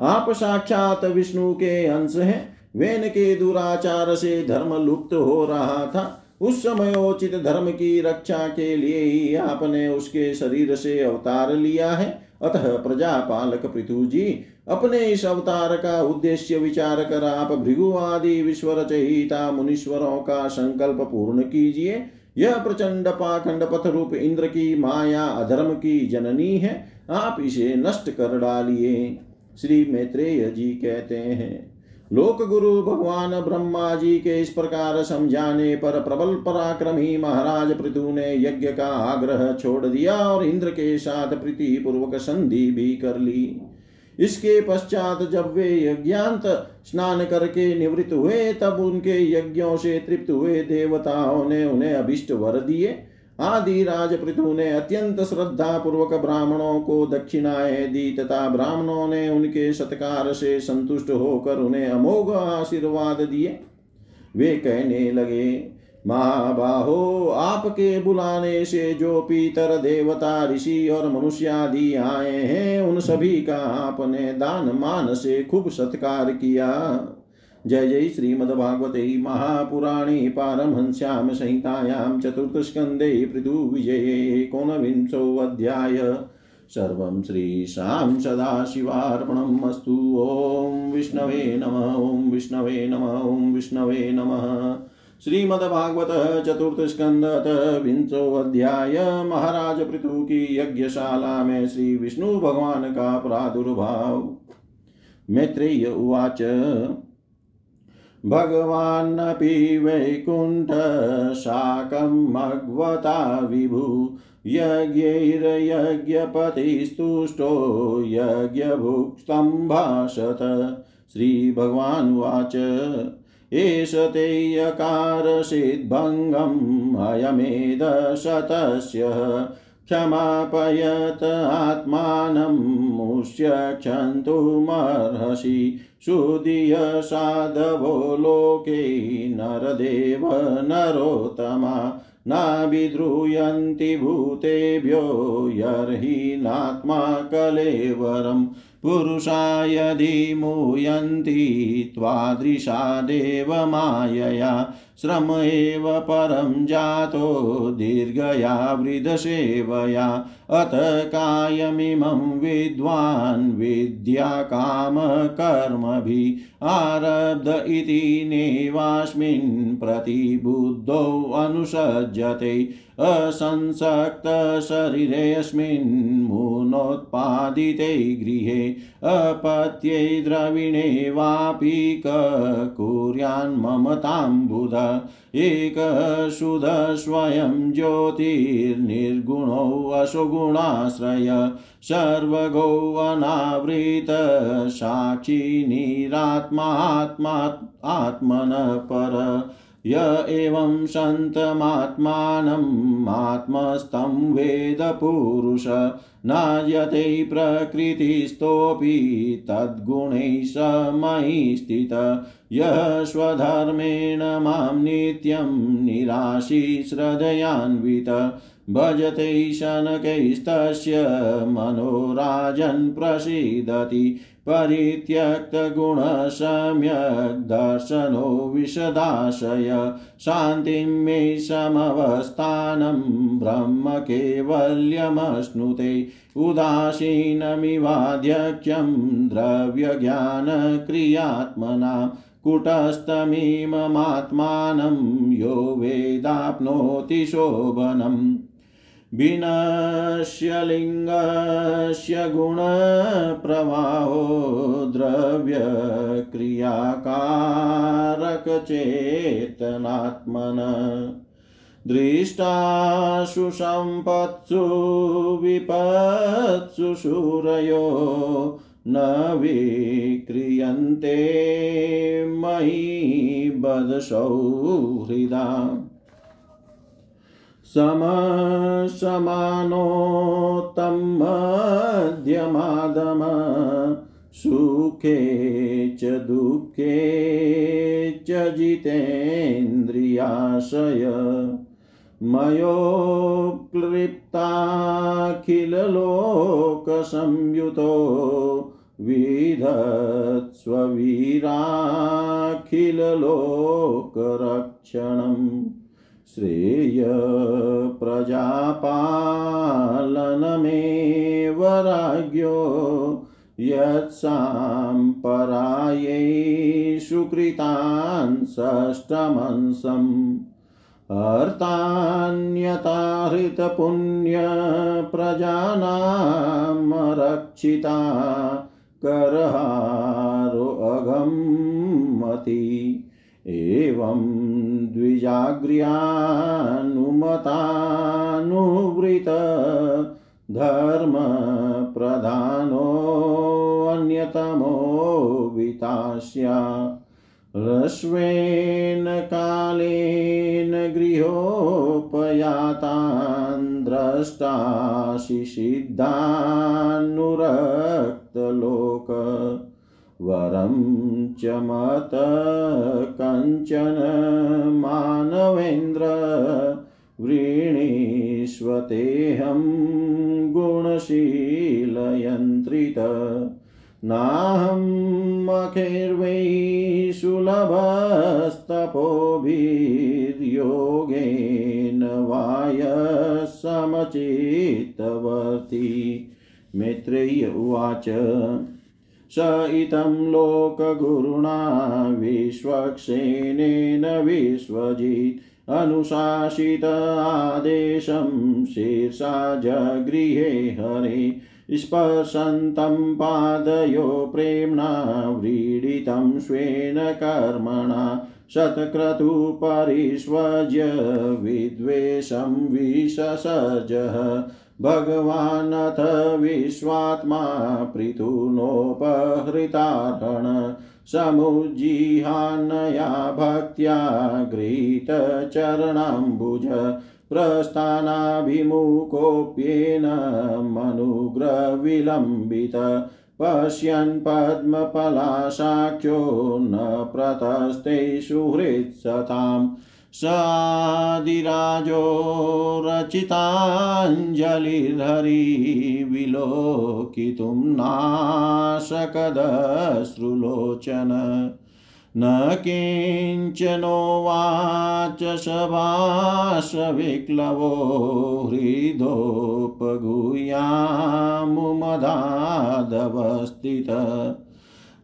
आप साक्षात विष्णु के अंश हैं। वेन के दुराचार से धर्म लुप्त हो रहा था। उस समय उचित धर्म की रक्षा के लिए ही आपने उसके शरीर से अवतार लिया है। अतः प्रजापालक पृथु जी अपने इस अवतार का उद्देश्य विचार कर आप भृगु आदि विश्व रचयिता मुनीश्वरों का संकल्प पूर्ण कीजिए। यह प्रचंड पाखंड पथ रूप इंद्र की माया अधर्म की जननी है। आप इसे नष्ट कर डालिए। श्री मैत्रेय जी कहते हैं, लोक गुरु भगवान ब्रह्मा जी के इस प्रकार समझाने पर प्रबल पराक्रमी महाराज पृथु ने यज्ञ का आग्रह छोड़ दिया और इंद्र के साथ प्रीति पूर्वक संधि भी कर ली। इसके पश्चात जब वे यज्ञांत स्नान करके निवृत्त हुए, तब उनके यज्ञों से तृप्त हुए देवताओं ने उन्हें अभिष्ट वर दिए। आदि राज पृथु ने अत्यंत श्रद्धा पूर्वक ब्राह्मणों को दक्षिणाएँ दी तथा ब्राह्मणों ने उनके सत्कार से संतुष्ट होकर उन्हें अमोघ आशीर्वाद दिए। वे कहने लगे महाबाहो आपके बुलाने से जो पीतर देवता, ऋषि और मनुष्य आदि आए हैं, उन सभी का आपने दान मान से खूब सत्कार किया। जय जय श्रीमद्भागवते महापुराणे पारमहंस्यां संहितायां चतुर्थस्कन्धे पृथुविजये एकोनविंशोऽध्याय। सर्वं श्रीशां सदाशिवार्पणम् अस्तु। ॐ विष्णवे नमः, ॐ विष्णवे नमः, ॐ विष्णवे नमः। श्रीमद्भागवत चतुर्थस्कंद विंशोऽध्याय महाराज पृथु की यज्ञशाला में श्री विष्णु भगवान का प्रादुर्भाव। मैत्रेय उवाच, भगवान्नपि वैकुण्ठशाकमग्वता विभु, यज्ञैर्यज्ञपतिस्तुष्टो यज्ञभुक्तं भाषत श्रीभगवानुवाच एष यकारसिद्भङ्गम् अयमेदशतस्य क्षमापयत आत्मानं मुष्यक्षन्तुमर्हसि सुदीय साधवो लोके नरदेव नरोत्तमा नाभिद्रूयन्ति भूतेभ्यो यर्हीनात्मा कलेवरम् पुरुषा धीमूयन्ति मूयन्ति त्वादृशा देवमायया श्रम एव परं जातो दीर्घया वृधसेवया अत कायमिमं विद्वान् विद्याकामकर्मभिः आरब्ध इति नैवास्मिन् प्रतिबुद्धौ अनुसज्जते। असंसक्तशरीरेऽस्मिन् मूनोत्पादिते गृहे। अपत्यै द्रविणे वापि कुर्यान्ममताम्बुध एकशुध स्वयं ज्योतिर्निर्गुणो अशुगुणाश्रय सर्वगो अनावृत साक्षी निरात्मात्मा आत्मन पर य एवं सन्तमात्मानम् आत्मस्थं वेदपुरुष नायते प्रकृतिस्थोऽपि तद्गुणैः स मयि स्थित। यः स्वधर्मेण माँ नित्यं निराशी श्रद्धयान्वित। भजते शनकैस्तस्य मनोराजन् प्रसीदति। परित्यक्तगुणसम्यक् दर्शनो विशदाशय शान्तिं मे समवस्थानं ब्रह्म कैवल्यमश्नुते। उदासीनमिवाध्यक्ष्यं द्रव्यज्ञानक्रियात्मनां। कुटस्थमिममात्मानं यो वेदाप्नोति शोभनम् विनश्य लिङ्गस्य गुणप्रवाहो द्रव्यक्रियाकारकचेतनात्मन दृष्टासु सम्पत्सु विपत्सु सूरयो न विक्रियन्ते मयि बदसौहृदा समसमानोत्तं मध्यमादम सुखे च दुःखे च जितेन्द्रियाशय। मयोक्लृप्ताखिललोकसंयुतो विधत्स्ववीराखिललोकरक्षणम्। श्रेय प्रजापालनमेव राज्ञो यत्साम्परायै कृतान् षष्ठमंसम्। अर्थान्यताहृतपुण्यप्रजानामरक्षिता करहारोऽगम्मति एवं द्विजाग्र्यानुमतानुवृत धर्मप्रधानोऽन्यतमो वितास्या। ह्रस्वेन कालेन गृहोपयातान् द्रष्टासि सिद्धान्नुरक्तलोक वरं च मत कञ्चन मानवेन्द्र वृणीष्वतेऽहं गुणशीलयन्त्रित। नाहं मखैर्वै सुलभस्तपोभिर्योगेन वायसमचित्तवर्ती मैत्रेय्य उवाच। स इतं लोकगुरुणा विश्वक्सेनेन विश्वजित्। अनुशासित आदेशं शीर्षा जगृहे हरे। स्पर्शन्तं पादयो प्रेम्णा, व्रीडितं स्वेन कर्मणा। शतक्रतुपरिष्वज्य विद्वेषं विससर्जः भगवानथ विश्वात्मा पृथुनोपहृतार्हण समुज्जिहानया भक्त्या गृहीतचरणाम्बुज प्रस्थानाभिमुखोऽप्येन मनुग्रविलम्बित पश्यन् पद्मपलाशाख्यो न प्रतस्ते सुहृत्सताम् सादिराजो रचिताञ्जलिर्हरि विलोकितुं नाशकदश्रुलोचन। न किञ्चनोवाच सभासविक्लवो हृदोपगुह्यामुमदादवस्थित।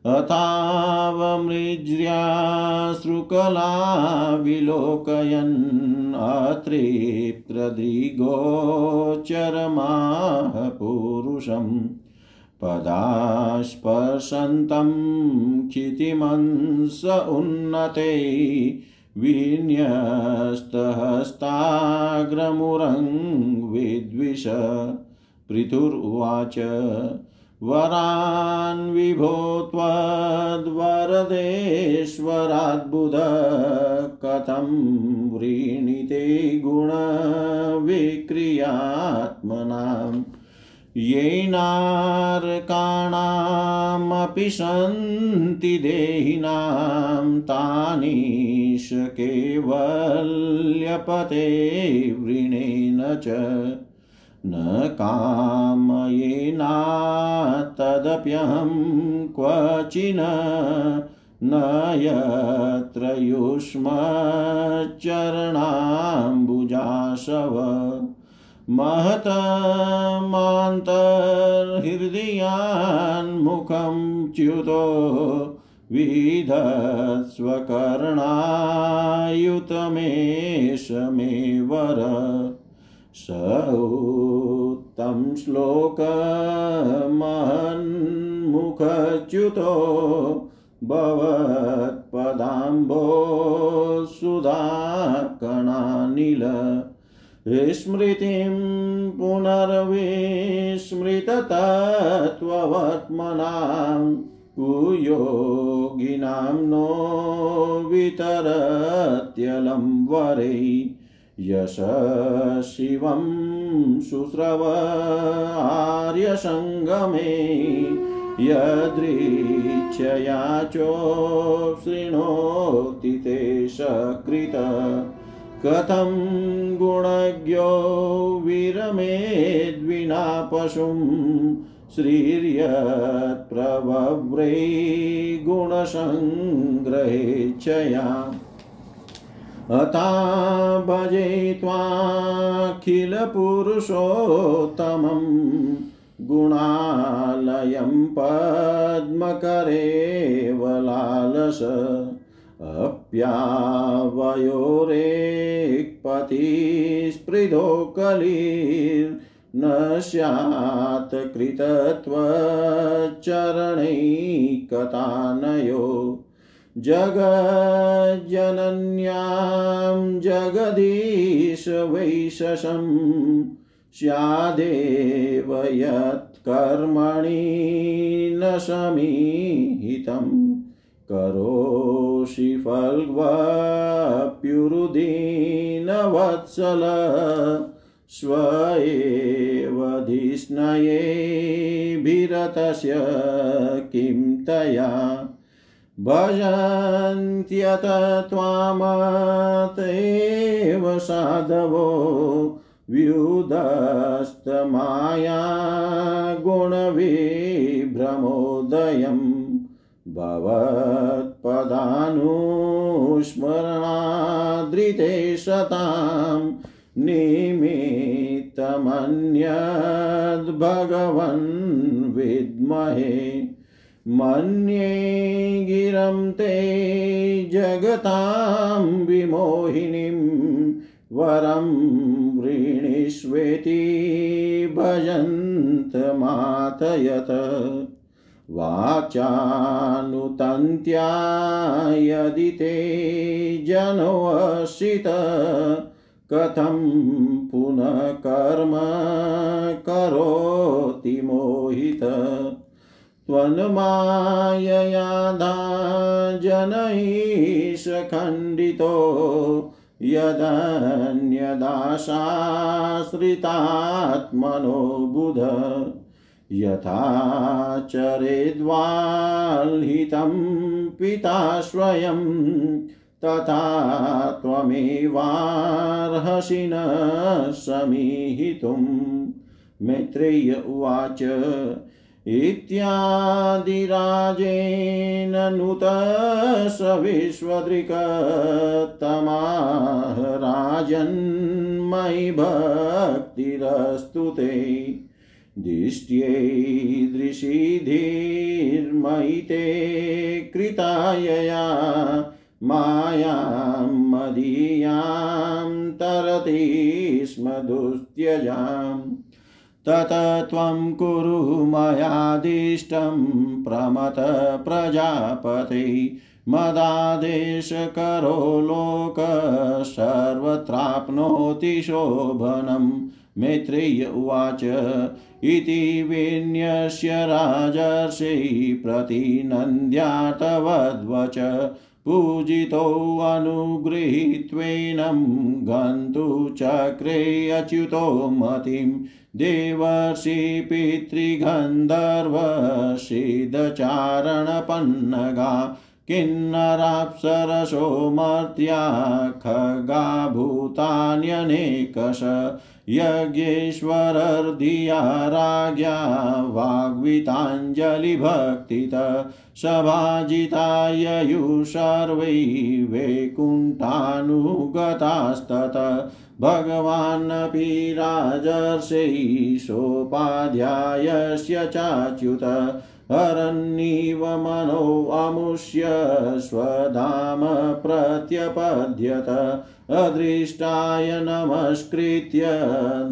अथावमृज्र्याश्रुकला विलोकयन् अतृप्तदृगोचरमाह पुरुषम् पदास्पर्शन्तं क्षितिमंस उन्नते विन्यस्तहस्ताग्रमुरङ्विद्विष पृथुरुवाच वरान् विभो त्वद्वरदेश्वराद्बुध कथं व्रीणिते गुणविक्रियात्मनाम् येनार्काणामपि सन्ति देहिनां तानीश केवल्यपते वृणेन च न कामयेना तदप्यहं क्वचिन् न यत्र युष्मच्चरणाम्बुजाशव महतमान्तर्हृदयान्मुखं च्युतो विधत्स्वकर्णायुतमेष मे वर स उत्तं श्लोकमहन्मुखच्युतो भवत्पदाम्बो सुधाकणानिल। स्मृतिं पुनर्विस्मृततत्त्ववर्त्मनां कुयोगिनां नो वितरत्यलं वरै यश शिवं शुश्रव आर्यसङ्गमे यदृच्छया चोपशृणोति ते सकृत। कथं गुणज्ञो विरमेद्विना पशुं श्रीर्यत्प्रवव्रै गुणसङ्ग्रहेच्छया अता भजे त्वाखिलपुरुषोत्तमं गुणालयं पद्मकरेवलालस अप्यावयोरेक्पतिस्पृधोकलिर्न स्यात् कृतत्वचरणैकतानयो जगज्जनन्यां जगदीश वैशसं स्यादेव यत्कर्मणि न समीहितं करोषि फल्ग्वप्युरुदीनवत्सल स्व एवधिस्नयेभिरतस्य किं तया भजन्त्यत त्वामतेव साधवो व्युदस्तमाया गुणविभ्रमोदयं भवत्पदानुस्मरणादृते सतां निमित्तमन्यद्भगवन् जगतां विमोहिनीं वरं वृणीष्वेति भजन्तमातयत वाचानुतन्त्या यदि ते जनोऽसित कथं पुनः कर्म करोति मोहित त्वन्माययाधा जनैष खण्डितो यदन्यदाशाश्रितात्मनो बुध। यथा चरेद्वाल्हितं पिता स्वयं तथा त्वमेवार्हसि न समीहितुं मैत्रेय उवाच इत्यादिराजेन नुत स विश्वदृक्तमाह राजन्मयि भक्तिरस्तु ते दिष्ट्यैदृशीधिर्मयि ते कृतायया मायां मदीयां तरति स्म दुस्त्यजाम् तत त्वं कुरु मयादिष्टं प्रमत प्रजापते। मदादेशकरो लोक सर्वत्राप्नोति शोभनं। मैत्रेय उवाच, इति विन्यस्य राजर्षि प्रतिनन्द्यातवद्वच। पूजितोऽनुगृहीत्वेनं गन्तु चक्रे अच्युतो मतिं देवर्षि पितृगन्धर्वसिद्धचारणपन्नगा किन्नराप्सरसो मर्त्या खगा भूतान्यनेकश यज्ञेश्वरर्धिया राज्ञा वाग्विताञ्जलिभक्तित सभाजिताययु सर्वै वैकुण्ठानुगतास्तत भगवानपि राजर्षैशोपाध्यायस्य चाच्युत हरन्नीव मनोऽमुष्य स्वधाम प्रत्यपद्यत अदृष्टाय नमस्कृत्य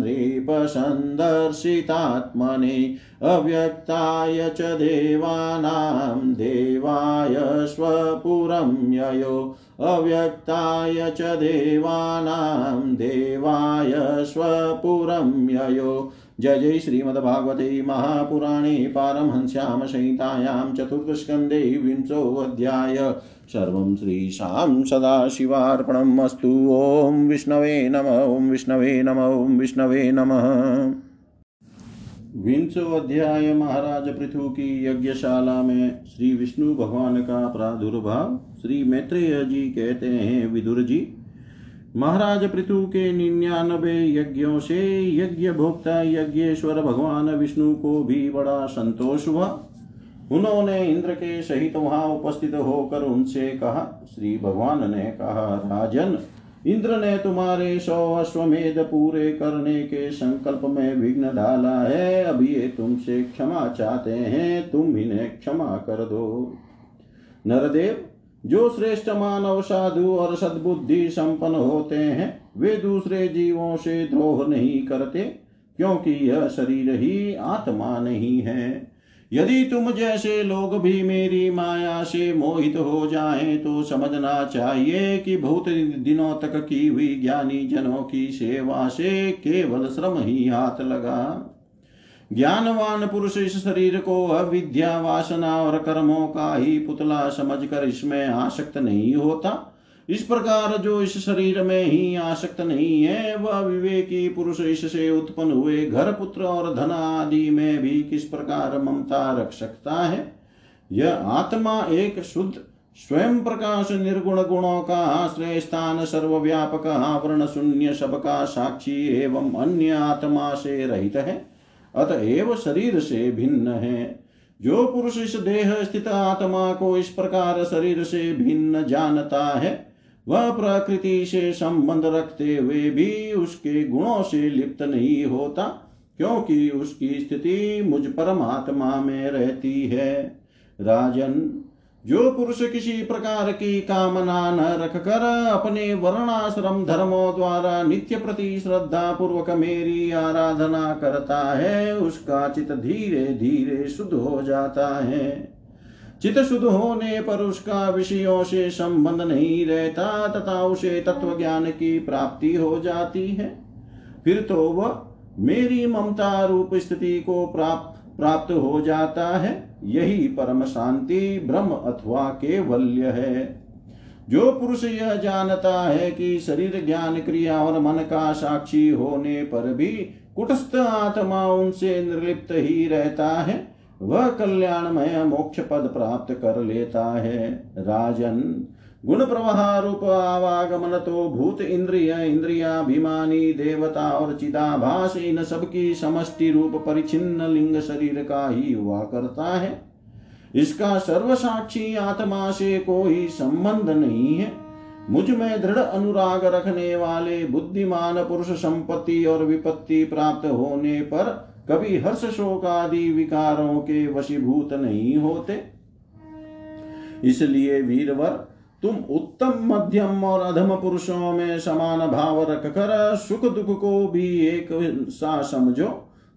नृपसन्दर्शितात्मने अव्यक्ताय च देवानां देवाय स्वपुरं ययो। अव्यक्ताय च देवानां देवाय स्वपुरं ययो। जय जय श्रीमद्भागवते महापुराणे पारमहंस्यां संहितायां चतुर्थस्कन्धे विंशोऽध्याय। सर्वं श्रीशां सदाशिवार्पणम् अस्तु ॐ विष्णवे नम, ॐ विष्णवे नम, ॐ विष्णवे नमः। विंशो अध्याय महाराज पृथु की यज्ञशाला में श्री विष्णु भगवान का प्रादुर्भाव श्री मैत्रेय जी कहते हैं, विदुर जी। महाराज पृथु के निन्यानबे यज्ञों से यज्ञ भोक्ता यज्ञेश्वर भगवान विष्णु को भी बड़ा संतोष हुआ। उन्होंने इंद्र के सहित वहाँ उपस्थित होकर उनसे कहा, श्री भगवान ने कहा, राजन इंद्र ने तुम्हारे सौ अश्वमेध पूरे करने के संकल्प में विघ्न डाला है। अब ये तुमसे क्षमा चाहते हैं, तुम इन्हें क्षमा कर दो। नरदेव, जो श्रेष्ठ मानव, साधु और सद्बुद्धि संपन्न होते हैं, वे दूसरे जीवों से द्रोह नहीं करते, क्योंकि यह शरीर ही आत्मा नहीं है। यदि तुम जैसे लोग भी मेरी माया से मोहित हो जाएँ तो समझना चाहिए कि बहुत दिनों तक की हुई ज्ञानी जनों की सेवा से केवल श्रम ही हाथ लगा। ज्ञानवान पुरुष इस शरीर को अविद्या वासना और कर्मों का ही पुतला समझकर इसमें आसक्त नहीं होता। इस प्रकार जो इस शरीर में ही आसक्त नहीं है, वह विवेकी पुरुष इससे उत्पन्न हुए घर पुत्र और धन आदि में भी किस प्रकार ममता रख सकता है? यह आत्मा एक शुद्ध, स्वयं प्रकाश निर्गुण गुणों का आश्रय स्थान सर्वव्यापक आवरण शून्य सबका साक्षी एवं अन्य आत्मा से रहित है अतएव शरीर से भिन्न है। जो पुरुष इस देह स्थित आत्मा को इस प्रकार शरीर से भिन्न जानता है वह प्रकृति से संबंध रखते हुए भी उसके गुणों से लिप्त नहीं होता, क्योंकि उसकी स्थिति मुझ परमात्मा में रहती है। राजन, जो पुरुष किसी प्रकार की कामना न रखकर अपने वर्णाश्रम धर्मों द्वारा नित्य प्रति श्रद्धा पूर्वक मेरी आराधना करता है, उसका चित धीरे धीरे शुद्ध हो जाता है। चित शुद्ध होने पर उसका विषयों से संबंध नहीं रहता, तथा उसे तत्व ज्ञान की प्राप्ति हो जाती है। फिर तो वह मेरी ममता रूप स्थिति को प्राप्त प्राप्त हो जाता है। यही परम शांति, ब्रह्म अथवा केवल्य है। जो पुरुष यह जानता है कि शरीर ज्ञान क्रिया और मन का साक्षी होने पर भी कुटस्थ आत्मा उनसे निर्लिप्त ही रहता है वह कल्याणमय मोक्ष पद प्राप्त कर लेता है। राजन, गुण प्रवाह रूप आवागमन तो भूत इंद्रिय, इंद्रियाभिमानी, देवता और चिदाभास, इन सबकी समष्टि रूप परिचिन्न लिंग शरीर का ही हुआ करता है। इसका सर्वसाक्षी आत्मा से कोई संबंध नहीं है। मुझमें दृढ़ अनुराग रखने वाले बुद्धिमान पुरुष संपत्ति और विपत्ति प्राप्त होने पर कभी हर्ष शोक आदि विकारों के वशीभूत नहीं होते। इसलिए वीरवर, तुम उत्तम मध्यम और अधम पुरुषों में समान भाव रखकर सुख दुख को भी एक सा समझो,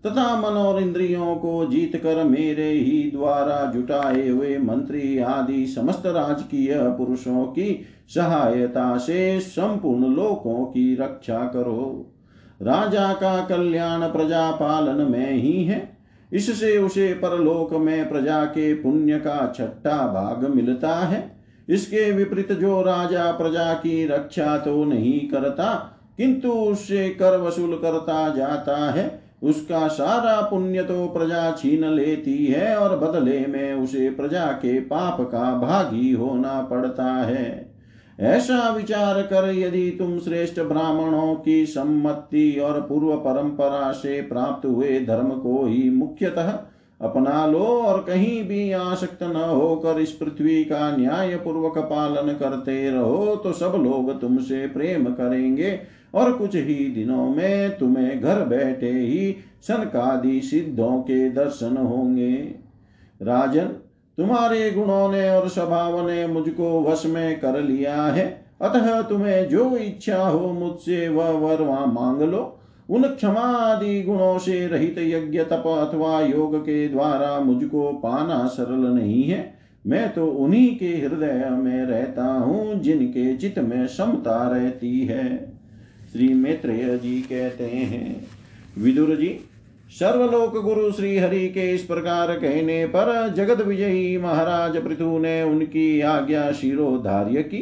तथा मन और इंद्रियों को जीत कर मेरे ही द्वारा जुटाए हुए मंत्री आदि समस्त राजकीय पुरुषों की सहायता से संपूर्ण लोकों की रक्षा करो। राजा का कल्याण प्रजा पालन में ही है। इससे उसे परलोक में प्रजा के पुण्य का छठा भाग मिलता है। इसके विपरीत जो राजा प्रजा की रक्षा तो नहीं करता, किंतु उससे कर वसूल करता जाता है। उसका सारा पुण्य तो प्रजा छीन लेती है और बदले में उसे प्रजा के पाप का भागी होना पड़ता है। ऐसा विचार कर यदि तुम श्रेष्ठ ब्राह्मणों की सम्मति और पूर्व परंपरा से प्राप्त हुए धर्म को ही मुख्यतः अपना लो और कहीं भी आसक्त न होकर इस पृथ्वी का न्याय पूर्वक पालन करते रहो तो सब लोग तुमसे प्रेम करेंगे और कुछ ही दिनों में तुम्हें घर बैठे ही सनकादि सिद्धों के दर्शन होंगे। राजन तुम्हारे गुणों ने और स्वभाव ने मुझको वश में कर लिया है। अतः तुम्हें जो इच्छा हो मुझसे वह वर वहाँ मांग लो। उन क्षमादि गुणों से रहित यज्ञ, तप अथवा योग के द्वारा मुझको पाना सरल नहीं है। मैं तो उन्हीं के हृदय में रहता हूँ, जिनके चित में समता रहती है। श्री मैत्रेय जी कहते हैं, विदुर जी सर्वलोक गुरु श्री हरि के इस प्रकार कहने पर जगत विजयी महाराज पृथु ने उनकी आज्ञा शिरोधार्य की।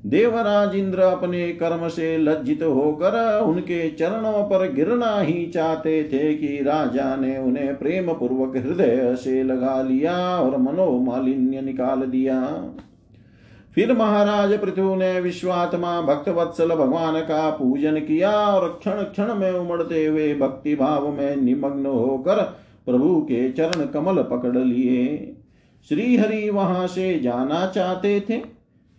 देवराज इंद्र अपने कर्म से लज्जित होकर उनके चरणों पर गिरना ही चाहते थे कि राजा ने उन्हें प्रेम पूर्वक हृदय से लगा लिया और मनोमालिन्य निकाल दिया। फिर महाराज पृथु ने विश्वात्मा भक्त वत्सल भगवान का पूजन किया और क्षण क्षण में उमड़ते हुए भक्ति भाव में निमग्न होकर प्रभु के चरण कमल पकड़ लिए। श्री हरि वहाँ से जाना चाहते थे,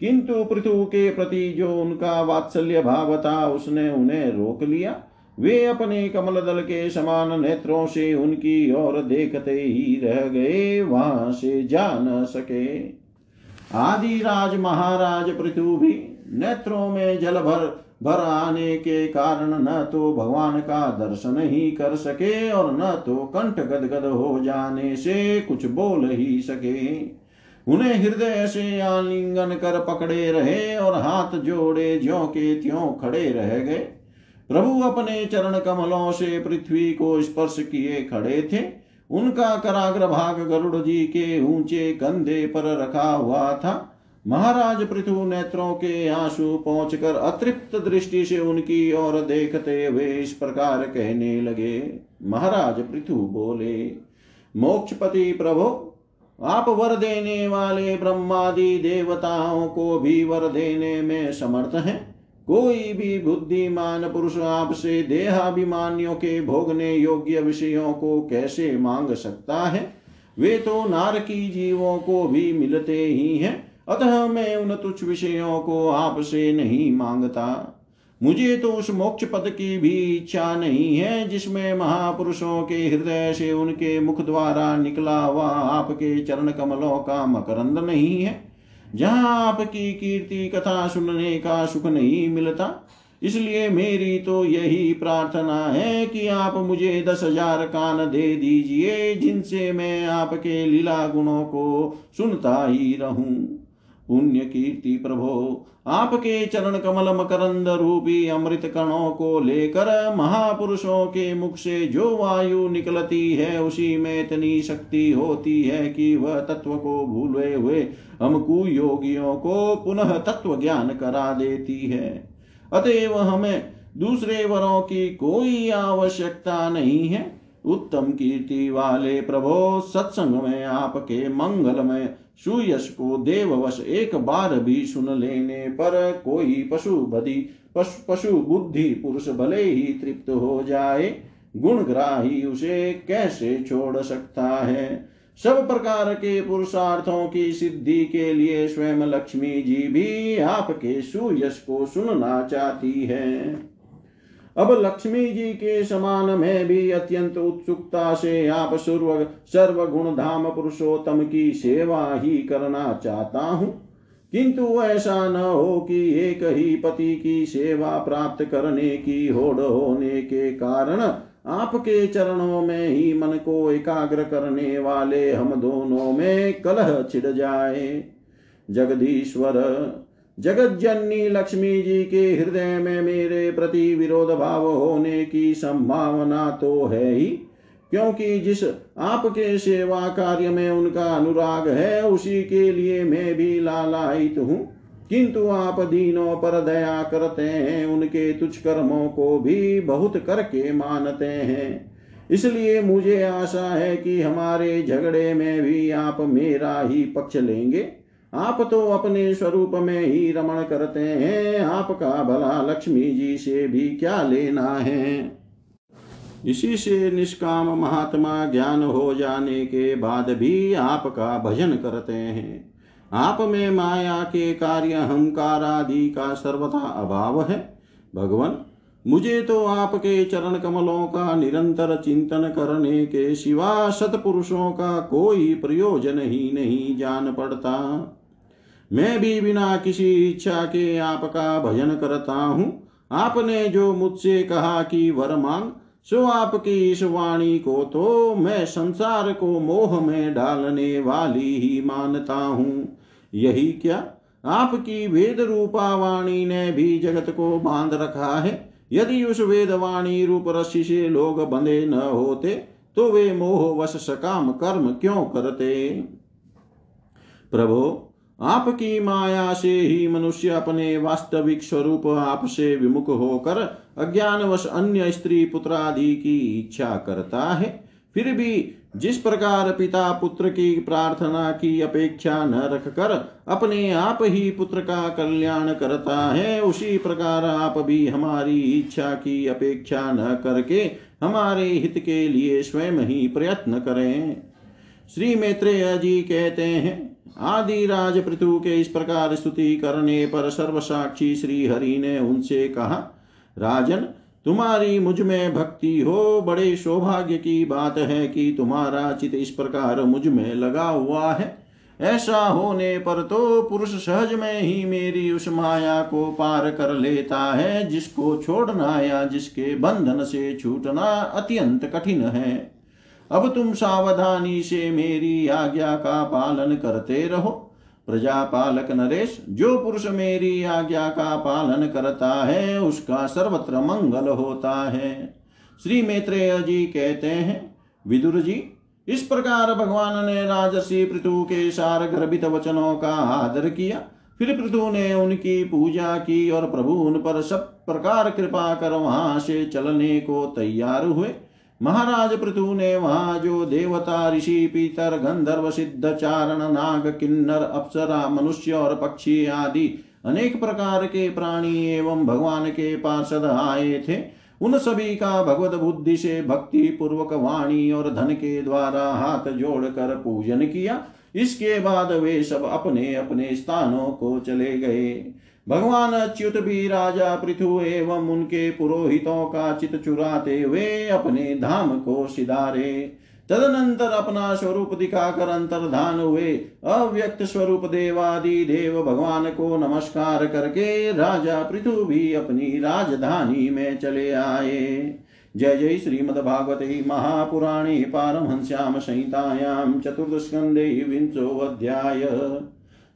किंतु पृथु के प्रति जो उनका वात्सल्य भाव था, उसने उन्हें रोक लिया। वे अपने कमल दल के समान नेत्रों से उनकी ओर देखते ही रह गए, वहाँ से जा न सके। आदि राज महाराज पृथु भी नेत्रों में जल भर भर आने के कारण न तो भगवान का दर्शन ही कर सके और न तो कंठ गदगद हो जाने से कुछ बोल ही सके। उन्हें हृदय से आलिंगन कर पकड़े रहे और हाथ जोड़े ज्यो के त्यों खड़े रह गए। प्रभु अपने चरण कमलों से पृथ्वी को स्पर्श किए खड़े थे। उनका कराग्र भाग गरुड़ जी के ऊँचे कंधे पर रखा हुआ था। महाराज पृथु नेत्रों के आँसू पहुंचकर अतृप्त दृष्टि से उनकी ओर देखते हुए इस प्रकार कहने लगे, महाराज पृथु बोले, मोक्षपति प्रभो, आप वर देने वाले ब्रह्मादि देवताओं को भी वर देने में समर्थ हैं। कोई भी बुद्धिमान पुरुष आपसे देहाभिमानियों के भोगने योग्य विषयों को कैसे मांग सकता है? वे तो नारकी जीवों को भी मिलते ही हैं, अतः मैं उन तुच्छ विषयों को आपसे नहीं माँगता। मुझे तो उस मोक्ष पद की भी इच्छा नहीं है, जिसमें महापुरुषों के हृदय से उनके मुख द्वारा निकला हुआ आपके चरण कमलों का मकरंद नहीं है। जहाँ आपकी कीर्ति कथा सुनने का सुख नहीं मिलता। इसलिए मेरी तो यही प्रार्थना है कि आप मुझे दस हज़ार कान दे दीजिए, जिनसे मैं आपके लीला गुणों को सुनता ही रहूँ। पुण्य कीर्ति प्रभो आपके चरण कमल मकरंद रूपी अमृत कणों को लेकर महापुरुषों के मुख से जो वायु निकलती है, उसी में इतनी शक्ति होती है कि वह तत्व को भूले हुए हम कुयोगियों को पुनः तत्व ज्ञान करा देती है। अतएव हमें दूसरे वरों की कोई आवश्यकता नहीं है। उत्तम कीर्ति वाले प्रभो, सत्संग में आपके मंगल में सुयश को देववश एक बार भी सुन लेने पर कोई पशु बदि, पशु पशु बुद्धि पुरुष भले ही तृप्त हो जाए गुणग्राही उसे कैसे छोड़ सकता है? सब प्रकार के पुरुषार्थों की सिद्धि के लिए स्वयं लक्ष्मी जी भी आपके सुयश को सुनना चाहती है। अब लक्ष्मी जी के समान मैं भी अत्यंत उत्सुकता से आप सर्व सर्व गुण धाम पुरुषोत्तम की सेवा ही करना चाहता हूँ। किंतु ऐसा न हो कि एक ही पति की सेवा प्राप्त करने की होड़ होने के कारण आपके चरणों में ही मन को एकाग्र करने वाले हम दोनों में कलह छिड़ जाए। जगदीश्वर जगत जननी लक्ष्मी जी के हृदय में मेरे प्रति विरोध भाव होने की संभावना तो है ही, क्योंकि जिस आपके सेवा कार्य में उनका अनुराग है, उसी के लिए मैं भी लालायित हूँ। किंतु आप दीनों पर दया करते हैं, उनके तुच्छ कर्मों को भी बहुत करके मानते हैं। इसलिए मुझे आशा है कि हमारे झगड़े में भी आप मेरा ही पक्ष लेंगे। आप तो अपने स्वरूप में ही रमण करते हैं। आपका भला लक्ष्मी जी से भी क्या लेना है? इसी से निष्काम महात्मा ज्ञान हो जाने के बाद भी आपका भजन करते हैं। आप में माया के कार्य अहंकार आदि का सर्वथा अभाव है। भगवान, मुझे तो आपके चरण कमलों का निरंतर चिंतन करने के सिवा सतपुरुषों का कोई प्रयोजन ही नहीं जान पड़ता। मैं भी बिना किसी इच्छा के आपका भजन करता हूँ। आपने जो मुझसे कहा कि वर मांग, सो आपकी इस वाणी को तो मैं संसार को मोह में डालने वाली ही मानता हूँ। यही क्या? आपकी वेद रूपा वाणी ने भी जगत को बाँध रखा है। यदि उस वेद वाणी रूप रस्सी से लोग बंधे न होते तो वे मोह वश सकाम कर्म क्यों करते? प्रभो आपकी माया से ही मनुष्य अपने वास्तविक स्वरूप आपसे विमुख होकर अज्ञानवश अन्य स्त्री पुत्र आदि की इच्छा करता है। फिर भी जिस प्रकार पिता पुत्र की प्रार्थना की अपेक्षा न रखकर अपने आप ही पुत्र का कल्याण करता है, उसी प्रकार आप भी हमारी इच्छा की अपेक्षा न करके हमारे हित के लिए स्वयं ही प्रयत्न करें। श्री मैत्रेय जी कहते हैं, आदि राज पृथु के इस प्रकार स्तुति करने पर सर्वसाक्षी श्री हरि ने उनसे कहा, राजन, तुम्हारी मुझमें भक्ति हो, बड़े सौभाग्य की बात है कि तुम्हारा चित इस प्रकार मुझमें लगा हुआ है। ऐसा होने पर तो पुरुष सहज में ही मेरी उस माया को पार कर लेता है, जिसको छोड़ना या जिसके बंधन से छूटना अत्यंत कठिन है। अब तुम सावधानी से मेरी आज्ञा का पालन करते रहो। प्रजापालक नरेश, जो पुरुष मेरी आज्ञा का पालन करता है, उसका सर्वत्र मंगल होता है। श्री मैत्रेय जी कहते हैं, विदुर जी, इस प्रकार भगवान ने राजसी पृथु के सार गर्भित वचनों का आदर किया। फिर पृथु ने उनकी पूजा की और प्रभु उन पर सब प्रकार कृपा कर वहाँ से चलने को तैयार हुए। महाराज पृथु ने वहाँ जो देवता ऋषि पीतर गंधर्व सिद्ध चारण नाग किन्नर अप्सरा मनुष्य और पक्षी आदि अनेक प्रकार के प्राणी एवं भगवान के पार्षद आए थे। उन सभी का भगवत बुद्धि से भक्ति पूर्वक वाणी और धन के द्वारा हाथ जोड़कर पूजन किया। इसके बाद वे सब अपने अपने स्थानों को चले गए। भगवान अच्युत भी राजा पृथु एवं उनके पुरोहितों का चित चुराते हुए अपने धाम को सिधारे। तदनंतर अपना स्वरूप दिखाकर अंतर्धान हुए। अव्यक्त स्वरूप देवादि देव भगवान को नमस्कार करके राजा पृथु भी अपनी राजधानी में चले आए। जय जय श्रीमद्भागवते महापुराणे पारमहंस्यां संहितायां चतुर्थस्कन्धे विंशोऽध्याय।